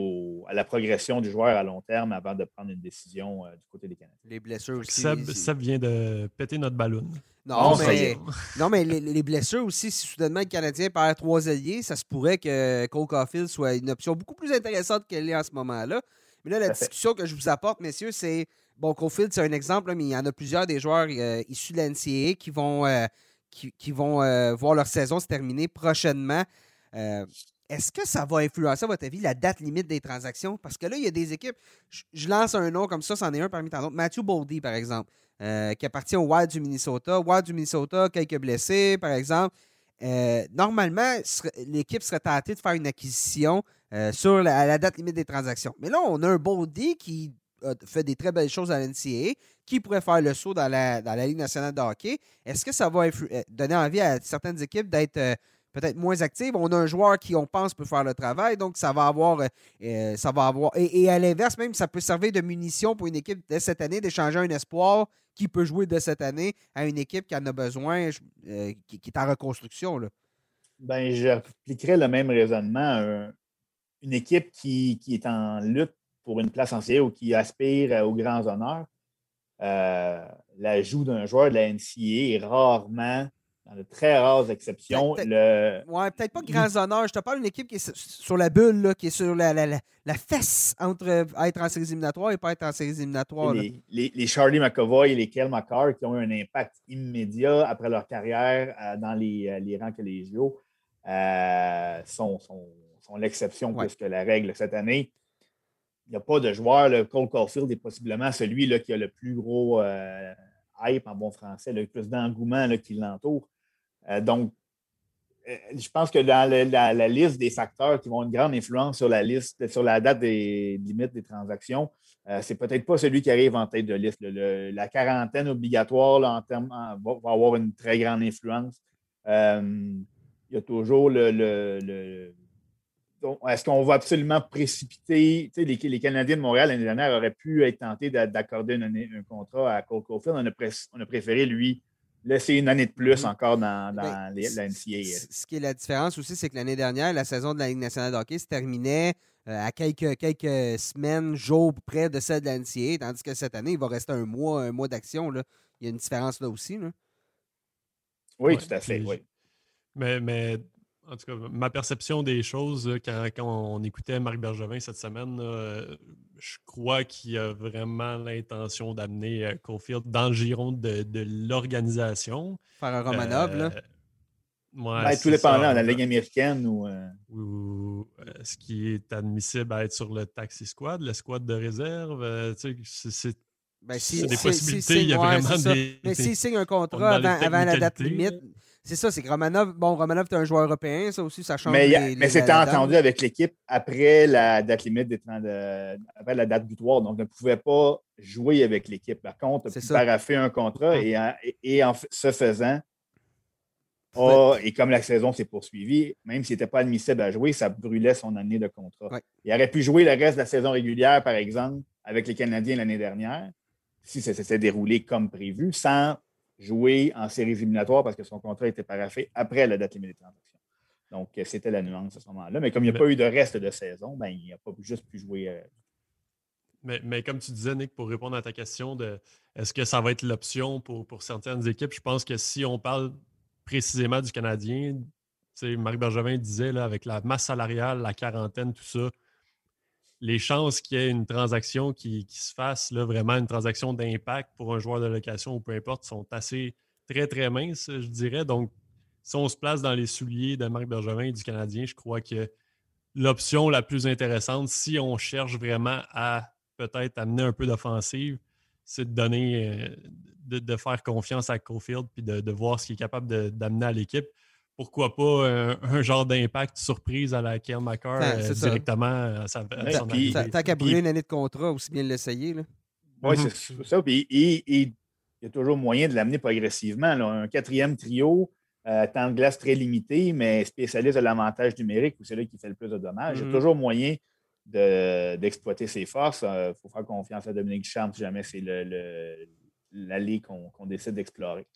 à la progression du joueur à long terme avant de prendre une décision du côté des Canadiens. Les blessures aussi. Ça, vient de péter notre ballon. Non, mais, non, mais les, blessures aussi, si soudainement le Canadien perd trois alliés, ça se pourrait que Cole Caulfield soit une option beaucoup plus intéressante qu'elle est en ce moment-là. Mais là, la discussion que je vous apporte, messieurs, c'est. Bon, Caulfield, c'est un exemple, mais il y en a plusieurs des joueurs euh, issus de l'NCAA qui vont, euh, qui, vont euh, voir leur saison se terminer prochainement. Est-ce que ça va influencer, à votre avis, la date limite des transactions? Parce que là, il y a des équipes. Je, lance un nom comme ça, c'en est un parmi tant d'autres. Matthew Boldy, par exemple, euh, qui appartient au Wild du Minnesota. Wild du Minnesota, quelques blessés, par exemple. Euh, normalement, l'équipe serait tentée de faire une acquisition euh, sur la, date limite des transactions. Mais là, on a un Boldy qui fait des très belles choses à l'NCAA, qui pourrait faire le saut dans la, dans la Ligue nationale de hockey. Est-ce que ça va donner envie à certaines équipes d'être peut-être moins active. On a un joueur qui, on pense, peut faire le travail. Donc, ça va avoir. Euh, euh, ça va avoir et, à l'inverse, même, ça peut servir de munition pour une équipe de cette année d'échanger un espoir qui peut jouer de cette année à une équipe qui en a besoin, euh, qui, est en reconstruction. Là. Ben, j'appliquerais le même raisonnement. une équipe qui, est en lutte pour une place en série ou qui aspire aux grands honneurs, l'ajout d'un joueur de la NCA est rarement dans de très rares exceptions. Le... Ouais, peut-être pas grands honneurs. Je te parle d'une équipe qui est sur la bulle, là, qui est sur la, la, la, fesse entre être en séries éliminatoires et pas être en séries éliminatoires. Les, les, les, Charlie McAvoy et les Kel McCarr qui ont eu un impact immédiat après leur carrière euh, dans les, euh, les, rangs collégiaux euh, sont, sont, sont l'exception plus que la règle cette année. Il n'y a pas de joueur. Le Cole Caulfield est possiblement celui là, qui a le plus gros hype en bon français, le plus d'engouement qui l'entoure. Euh, donc, euh, je pense que dans la, liste des facteurs qui vont une grande influence sur la liste, sur la date des limites des transactions, euh, c'est peut-être pas celui qui arrive en tête de liste. la quarantaine obligatoire en termes, va, avoir une très grande influence. il y a toujours le. Est-ce qu'on va absolument précipiter? Les, les, Canadiens de Montréal l'année dernière auraient pu être tentés d'accorder un, contrat à Cole Caulfield. On a, préféré lui laisser une année de plus mhm. encore dans, dans les, la Ce qui est la différence aussi, c'est que l'année dernière, la saison de la Ligue nationale de hockey se terminait euh, à quelques, quelques semaines, jours près de celle de la NCA, tandis que cette année, il va rester un mois, un mois d'action. Il y a une différence là aussi. Oui, tout à fait, oui. Mais, mais en tout cas, ma perception des choses, quand, on écoutait Marc Bergevin cette semaine, je crois qu'il a vraiment l'intention d'amener Caulfield dans le giron de, l'organisation. Faire un Romanov, là. Ouais, ben, tout dépendant, dans la Ligue américaine ou. Ou ce qui est admissible à être sur le taxi squad, le squad de réserve. c'est ben, des possibilités. il y a vraiment des. Mais s'il signe un contrat avant, la date limite, c'est ça, c'est que Romanov, bon, Romanov, tu un joueur européen, ça aussi, ça change. Mais, mais c'était entendu avec l'équipe après la date limite, des après la date butoir. Donc, on ne pouvait pas jouer avec l'équipe. Par contre, il paraffé un contrat et en, et en ce faisant, et comme la saison s'est poursuivie, même s'il n'était pas admissible à jouer, ça brûlait son année de contrat. Il aurait pu jouer le reste de la saison régulière, par exemple, avec les Canadiens l'année dernière si ça s'est déroulé comme prévu, sans jouer en séries éliminatoires parce que son contrat était paraffé après la date limite des transactions. Donc, euh, c'était la nuance à ce moment-là. Mais comme il n'y a pas eu de reste de saison, ben, il n'a pas juste pu jouer. Euh, mais, comme tu disais, Nick, pour répondre à ta question de est-ce que ça va être l'option pour, pour certaines équipes, je pense que si on parle précisément du Canadien, Marc Bergevin disait là, avec la masse salariale, la quarantaine, tout ça, les chances qu'il y ait une transaction qui, se fasse, là, vraiment une transaction d'impact pour un joueur de location ou peu importe, sont assez très, très minces, je dirais. Donc, si on se place dans les souliers de Marc Bergevin et du Canadien, je crois que l'option la plus intéressante, si on cherche vraiment à peut-être amener un peu d'offensive, c'est de donner, euh, de, faire confiance à Cofield puis de, de voir ce qu'il est capable d'amener à l'équipe pourquoi pas euh, un genre d'impact surprise à la Kiel euh, directement à, sa, Tant qu'à brûler une année de contrat, aussi bien l'essayer. Oui, mm-hmm. c'est ça. Puis, il y a toujours moyen de l'amener progressivement. Un quatrième trio, euh, temps de glace très limité, mais spécialiste de l'avantage numérique, où c'est là qui fait le plus de dommages. Il y a mm-hmm. toujours moyen d'exploiter ses forces. Il faut faire confiance à Dominique Champ si jamais c'est l'allée qu'on décide d'explorer.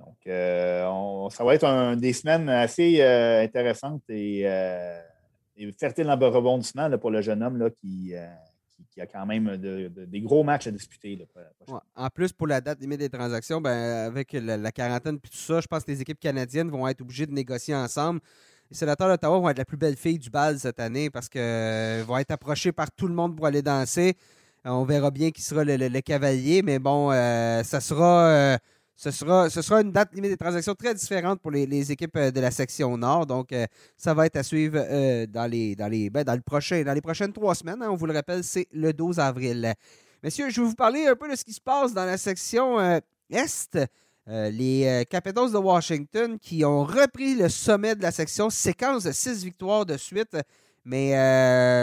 Donc, euh, ça va être des semaines assez euh, intéressantes et, euh, fertiles en rebondissement pour le jeune homme qui, a quand même des gros matchs à disputer. en plus, pour la date limite des transactions, ben, avec la, quarantaine et tout ça, je pense que les équipes canadiennes vont être obligées de négocier ensemble. Les sénateurs d'Ottawa vont être la plus belle fille du bal cette année parce qu'ils vont être approchés par tout le monde pour aller danser. On verra bien qui sera le, cavalier, mais bon, ça sera ce sera, ce sera une date limite des transactions très différente pour les, équipes euh, de la section Nord. Donc, euh, ça va être à suivre euh, dans, les, dans, les, ben, dans, dans les prochaines trois semaines. Hein. on vous le rappelle, c'est le 12 avril. Messieurs, je vais vous parler un peu de ce qui se passe dans la section Est. les Capitals de Washington qui ont repris le sommet de la section, séquence de six victoires de suite, mais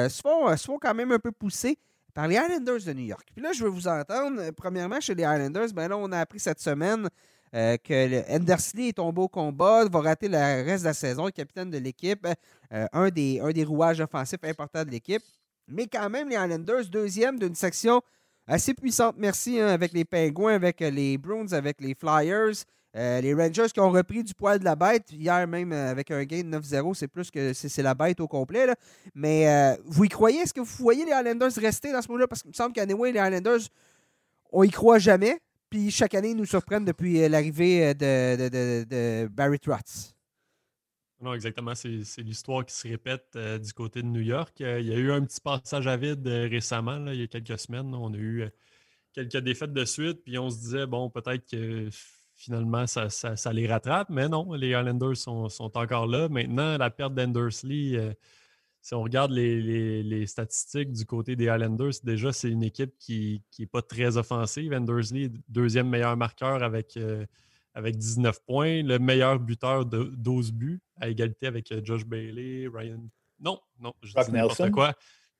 se, font, se font quand même un peu pousser par les Islanders de New York. Puis là, je veux vous entendre. Euh, premièrement, chez les Islanders, ben là, on a appris cette semaine euh, que Andersley est tombé au combat, va rater le reste de la saison, capitaine de l'équipe, euh, un, des, un des rouages offensifs importants de l'équipe. Mais quand même, les Islanders, deuxième d'une section assez puissante, merci, hein, avec les Pingouins, avec les Bruins, avec les Flyers. Euh, les Rangers qui ont repris du poil de la bête, hier même euh, avec un gain de 9-0, c'est plus que c'est la bête au complet. Mais euh, vous y croyez? Est-ce que vous voyez les Highlanders rester dans ce moment-là? Parce qu'il me semble qu'anyway, les Highlanders, on y croit jamais. Puis chaque année, ils nous surprennent depuis l'arrivée de, Barry Trotz. Non, exactement. C'est l'histoire qui se répète du côté de New York. il y a eu un petit passage à vide récemment, il y a quelques semaines. On a eu quelques défaites de suite, puis on se disait, bon, peut-être que finalement, ça, les rattrape. Mais non, les Highlanders sont, encore là. Maintenant, la perte d'Endersley, euh, si on regarde les, statistiques du côté des Highlanders, déjà, c'est une équipe qui n'est pas très offensive. Endersley, deuxième meilleur marqueur avec, euh, avec 19 points, le meilleur buteur de 12 buts, à égalité avec euh, Josh Bailey, Ryan. Non, non, je dis n'importe quoi.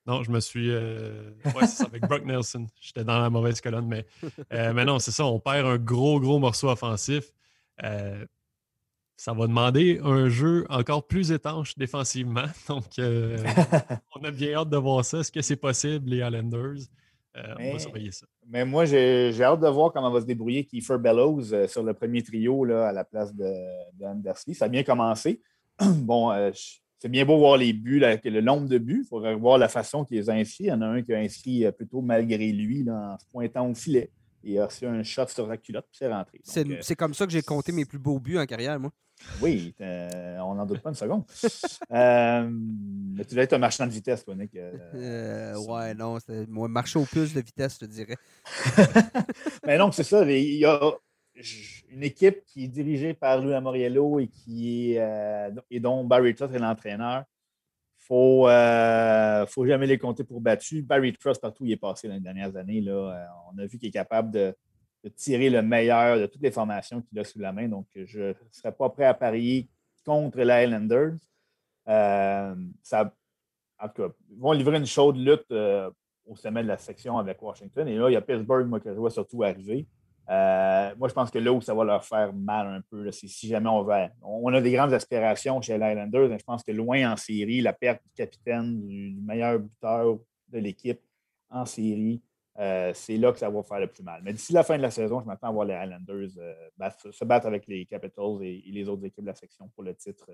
Non, je me suis. Euh... Ouais, c'est ça, avec Brock Nelson. J'étais dans la mauvaise colonne, mais, euh, mais non, c'est ça. On perd un gros, gros morceau offensif. Euh, ça va demander un jeu encore plus étanche défensivement. Donc, on a bien hâte de voir ça. Est-ce que c'est possible, les Islanders? on va surveiller ça. Mais moi, j'ai hâte de voir comment va se débrouiller Kiefer Bellows sur le premier trio là, à la place de, de Ça a bien commencé. bon, je c'est bien beau voir les buts, le nombre de buts. Il faudrait voir la façon qu'il les a inscrits. Il y en a un qui a inscrit euh, plutôt malgré lui en se pointant au filet. Il a reçu un shot sur la culotte, puis c'est rentré. C'est euh, c'est comme ça que j'ai compté mes plus beaux buts en carrière, moi. oui, euh, on n'en doute pas une seconde. Euh, mais tu dois être un marchand de vitesse, toi, Nick. ouais, non, moi, marcher au plus de vitesse, je te dirais. Mais donc, c'est ça. Il y a une équipe qui est dirigée par Louis Amoriello et, qui est, euh, et dont Barry Trotz est l'entraîneur. Il faut, euh, faut jamais les compter pour battus. Barry Trotz, partout où il est passé dans les dernières années, là, euh, on a vu qu'il est capable de, tirer le meilleur de toutes les formations qu'il a sous la main. Donc, je ne serais pas prêt à parier contre les Highlanders. Euh, ça, en tout cas, ils vont livrer une chaude lutte au sommet de la section avec Washington. Et là, il y a Pittsburgh, moi, que je vois surtout arriver. Euh, moi, je pense que là où ça va leur faire mal un peu, c'est si jamais on va. On a des grandes aspirations chez les Highlanders, mais je pense que loin en série, la perte du capitaine, du, meilleur buteur de l'équipe en série, euh, c'est là que ça va faire le plus mal. Mais d'ici la fin de la saison, je m'attends à voir les Highlanders euh, se battre avec les Capitals et, les autres équipes de la section pour le titre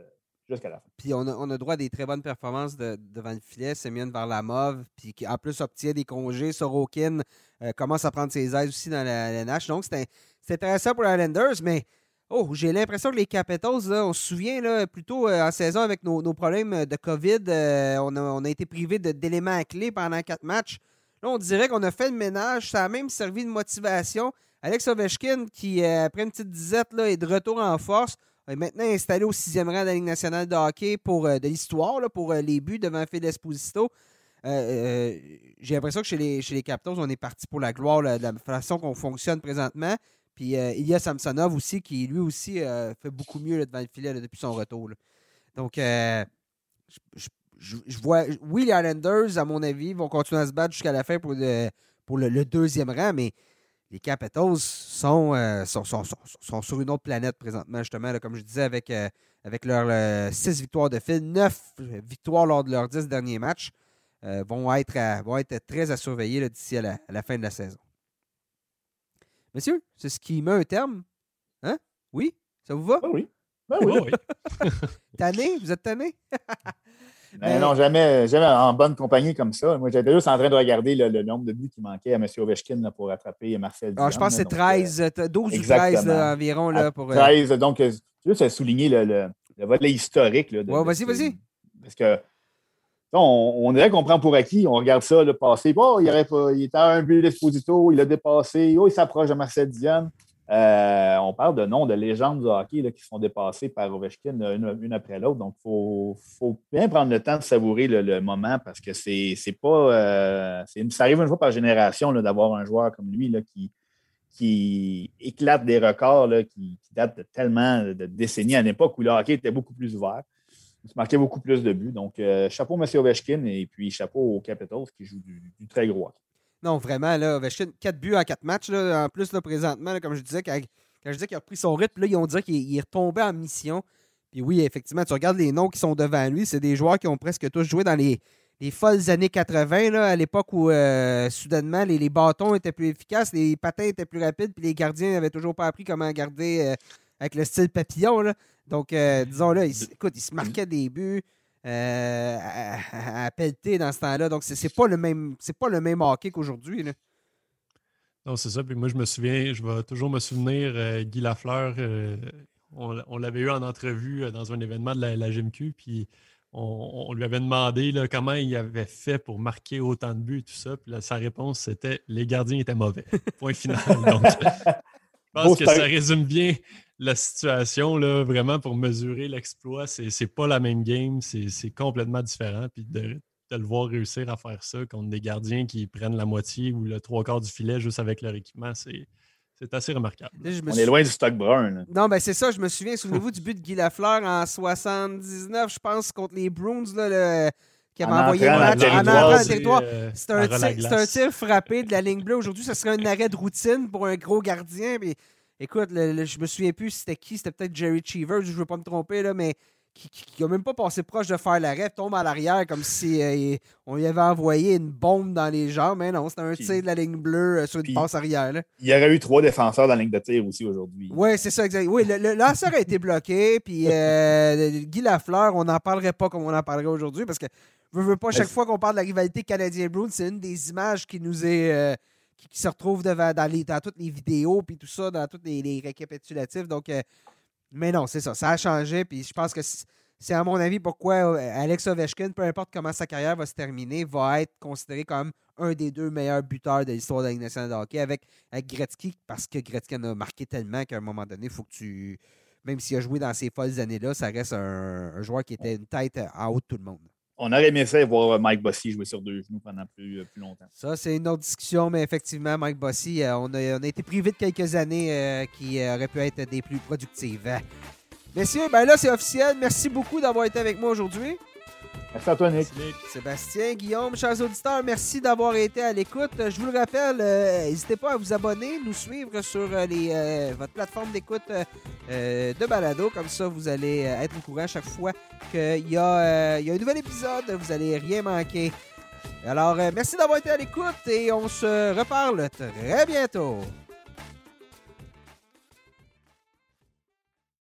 jusqu'à la fin. Puis on a, on a droit à des très bonnes performances de- devant le filet. Semyon Varlamov, puis qui en plus obtient des congés. Sorokin euh, commence à prendre ses aises aussi dans la, la NH. Donc c'est intéressant pour les Islanders, mais oh, j'ai l'impression que les Capitals, on se souvient là, plutôt euh, en saison avec nos, nos problèmes de COVID, euh, on, a, on a été privé de- d'éléments clés pendant quatre matchs. Là, on dirait qu'on a fait le ménage. Ça a même servi de motivation. Alex Ovechkin, qui, après une petite disette, là, est de retour en force, est maintenant installé au sixième rang de la Ligue nationale de hockey pour, euh, de l'histoire, pour euh, les buts devant Phil Esposito. Euh, J'ai l'impression que chez les, chez les Capitals, on est parti pour la gloire de la façon qu'on fonctionne présentement. Puis euh, Ilya Samsonov aussi, qui lui aussi fait beaucoup mieux devant le filet depuis son retour. Donc, je- vois, oui, les Islanders, à mon avis, vont continuer à se battre jusqu'à la fin pour le, pour le deuxième rang, mais les Capitals sont, euh, sont, sont, sont- sont sur une autre planète présentement, justement, là, comme je disais, avec, euh, avec leurs 6 victoires de fil, 9 victoires lors de leurs 10 derniers matchs, euh, vont, être à- vont être très à surveiller d'ici à la, à la fin de la saison. Monsieur, c'est ce qui met un terme. Hein? Oui? Ça vous va? Oui. Ben oui. Oh, oui. Tanné? Vous êtes tanné? Mais non, jamais, jamais en bonne compagnie comme ça. Moi, j'étais juste en train de regarder le, le nombre de buts qui manquait à M. Ovechkin là, pour rattraper Marcel Ah, je pense que c'est Dion, là. Donc, 13, euh, 12 ou 13 exactement. là, environ. euh, Là, à pour, euh, 13, donc, euh, juste à souligner le, le, le volet historique. De vas-y, vas-y. Parce que on, on dirait qu'on prend pour acquis, on regarde ça là, passer. Oh, il, aurait pas, il était à un but d'Esposito, il a dépassé. Oh, il s'approche de Marcel Dion. Euh, on parle de noms de légendes du hockey qui sont dépassés par Ovechkin euh, une, après l'autre. Donc, il faut, bien prendre le temps de savourer le, moment parce que c'est pas. euh, ça arrive une fois par génération d'avoir un joueur comme lui qui, éclate des records qui datent de tellement de décennies à une époque où le hockey était beaucoup plus ouvert. Il se marquait beaucoup plus de buts. Donc, euh, chapeau M. Ovechkin et puis chapeau aux Capitals qui jouent du, du très gros hockey. Non, vraiment, là, Ovechkin, 4 buts en 4 matchs. Là, en plus, là, présentement, là, comme je disais, quand, quand je disais qu'il a repris son rythme, là, ils ont dit qu'il il est retombé en mission. Puis oui, effectivement, tu regardes les noms qui sont devant lui, c'est des joueurs qui ont presque tous joué dans les, les folles années 80, là, à l'époque où euh, soudainement les, les bâtons étaient plus efficaces, les patins étaient plus rapides, puis les gardiens n'avaient toujours pas appris comment garder euh, avec le style papillon. là. Donc, euh, disons là, il, écoute, il se marquait des buts euh, à, pelleter dans ce temps-là. Donc, c'est c'est pas le même c'est pas le même hockey qu'aujourd'hui. là. Non, c'est ça. Puis moi, je me souviens, je vais toujours me souvenir, euh, Guy Lafleur, euh, on, on l'avait eu en entrevue euh, dans un événement de la, la GMQ, puis on, on lui avait demandé là, comment il avait fait pour marquer autant de buts et tout ça. Puis là, sa réponse, c'était les gardiens étaient mauvais. Point final. Donc, je pense Beau que ça résume bien la situation, là, vraiment, pour mesurer l'exploit. C'est c'est pas la même game, c'est c'est complètement différent. Puis de, de le voir réussir à faire ça contre des gardiens qui prennent la moitié ou le trois quarts du filet juste avec leur équipement, c'est c'est assez remarquable. Là, je me On suis- est loin du stock brun. là. Non, ben c'est ça, je me souviens, souvenez-vous du but de Guy Lafleur en 79, je pense, contre les Bruins, là, le- qui avait En envoyé le entrant match en territoire, entrant c'est, territoire. euh, C'est un, tir- c'est un tir frappé de la ligne bleue. Aujourd'hui, ça serait un arrêt de routine pour un gros gardien. Puis, écoute, le- le- je me souviens plus c'était qui. C'était peut-être Jerry Cheever, je ne veux pas me tromper, là, mais qui n'a même pas passé proche de faire l'arrêt, tombe à l'arrière comme si euh, il- on lui avait envoyé une bombe dans les jambes. Mais non, c'était un tir de la ligne bleue euh, sur une passe arrière. là. Il y aurait eu trois défenseurs dans la ligne de tir aussi aujourd'hui. Oui, c'est ça, exact. Oui, le, le lanceur a été bloqué, puis euh, Guy Lafleur, on n'en parlerait pas comme on en parlerait aujourd'hui, parce que, veux, veux pas, chaque fois qu'on parle de la rivalité canadien-Bruins, c'est une des images qui nous est, qui se retrouve devant, dans, les, dans toutes les vidéos, puis tout ça, dans tous les, récapitulatifs. Donc, euh, mais non, c'est ça. Ça a changé, puis je pense que c'est à mon avis pourquoi euh, Alex Ovechkin, peu importe comment sa carrière va se terminer, va être considéré comme un des deux meilleurs buteurs de l'histoire de la nationale de hockey avec, avec Gretzky, parce que Gretzky en a marqué tellement qu'à un moment donné, il faut que tu. Même s'il a joué dans ces folles années-là, ça reste un, joueur qui était une tête en haut de tout le monde. On aurait aimé ça voir Mike Bossy jouer sur deux genoux pendant plus, euh, plus longtemps. Ça, c'est une autre discussion, mais effectivement, Mike Bossy, euh, on, a, on, a, été privé de quelques années euh, qui auraient pu être des plus productives. Messieurs, ben là, c'est officiel. Merci beaucoup d'avoir été avec moi aujourd'hui. Merci à toi, Nick. Sébastien, Guillaume, chers auditeurs, merci d'avoir été à l'écoute. Je vous le rappelle, euh, n'hésitez pas à vous abonner, nous suivre sur euh, les, euh, votre plateforme d'écoute de balado. Comme ça, vous allez être au courant chaque fois qu'il y, y a un nouvel épisode. Vous n'allez rien manquer. Alors, merci d'avoir été à l'écoute et on se reparle très bientôt.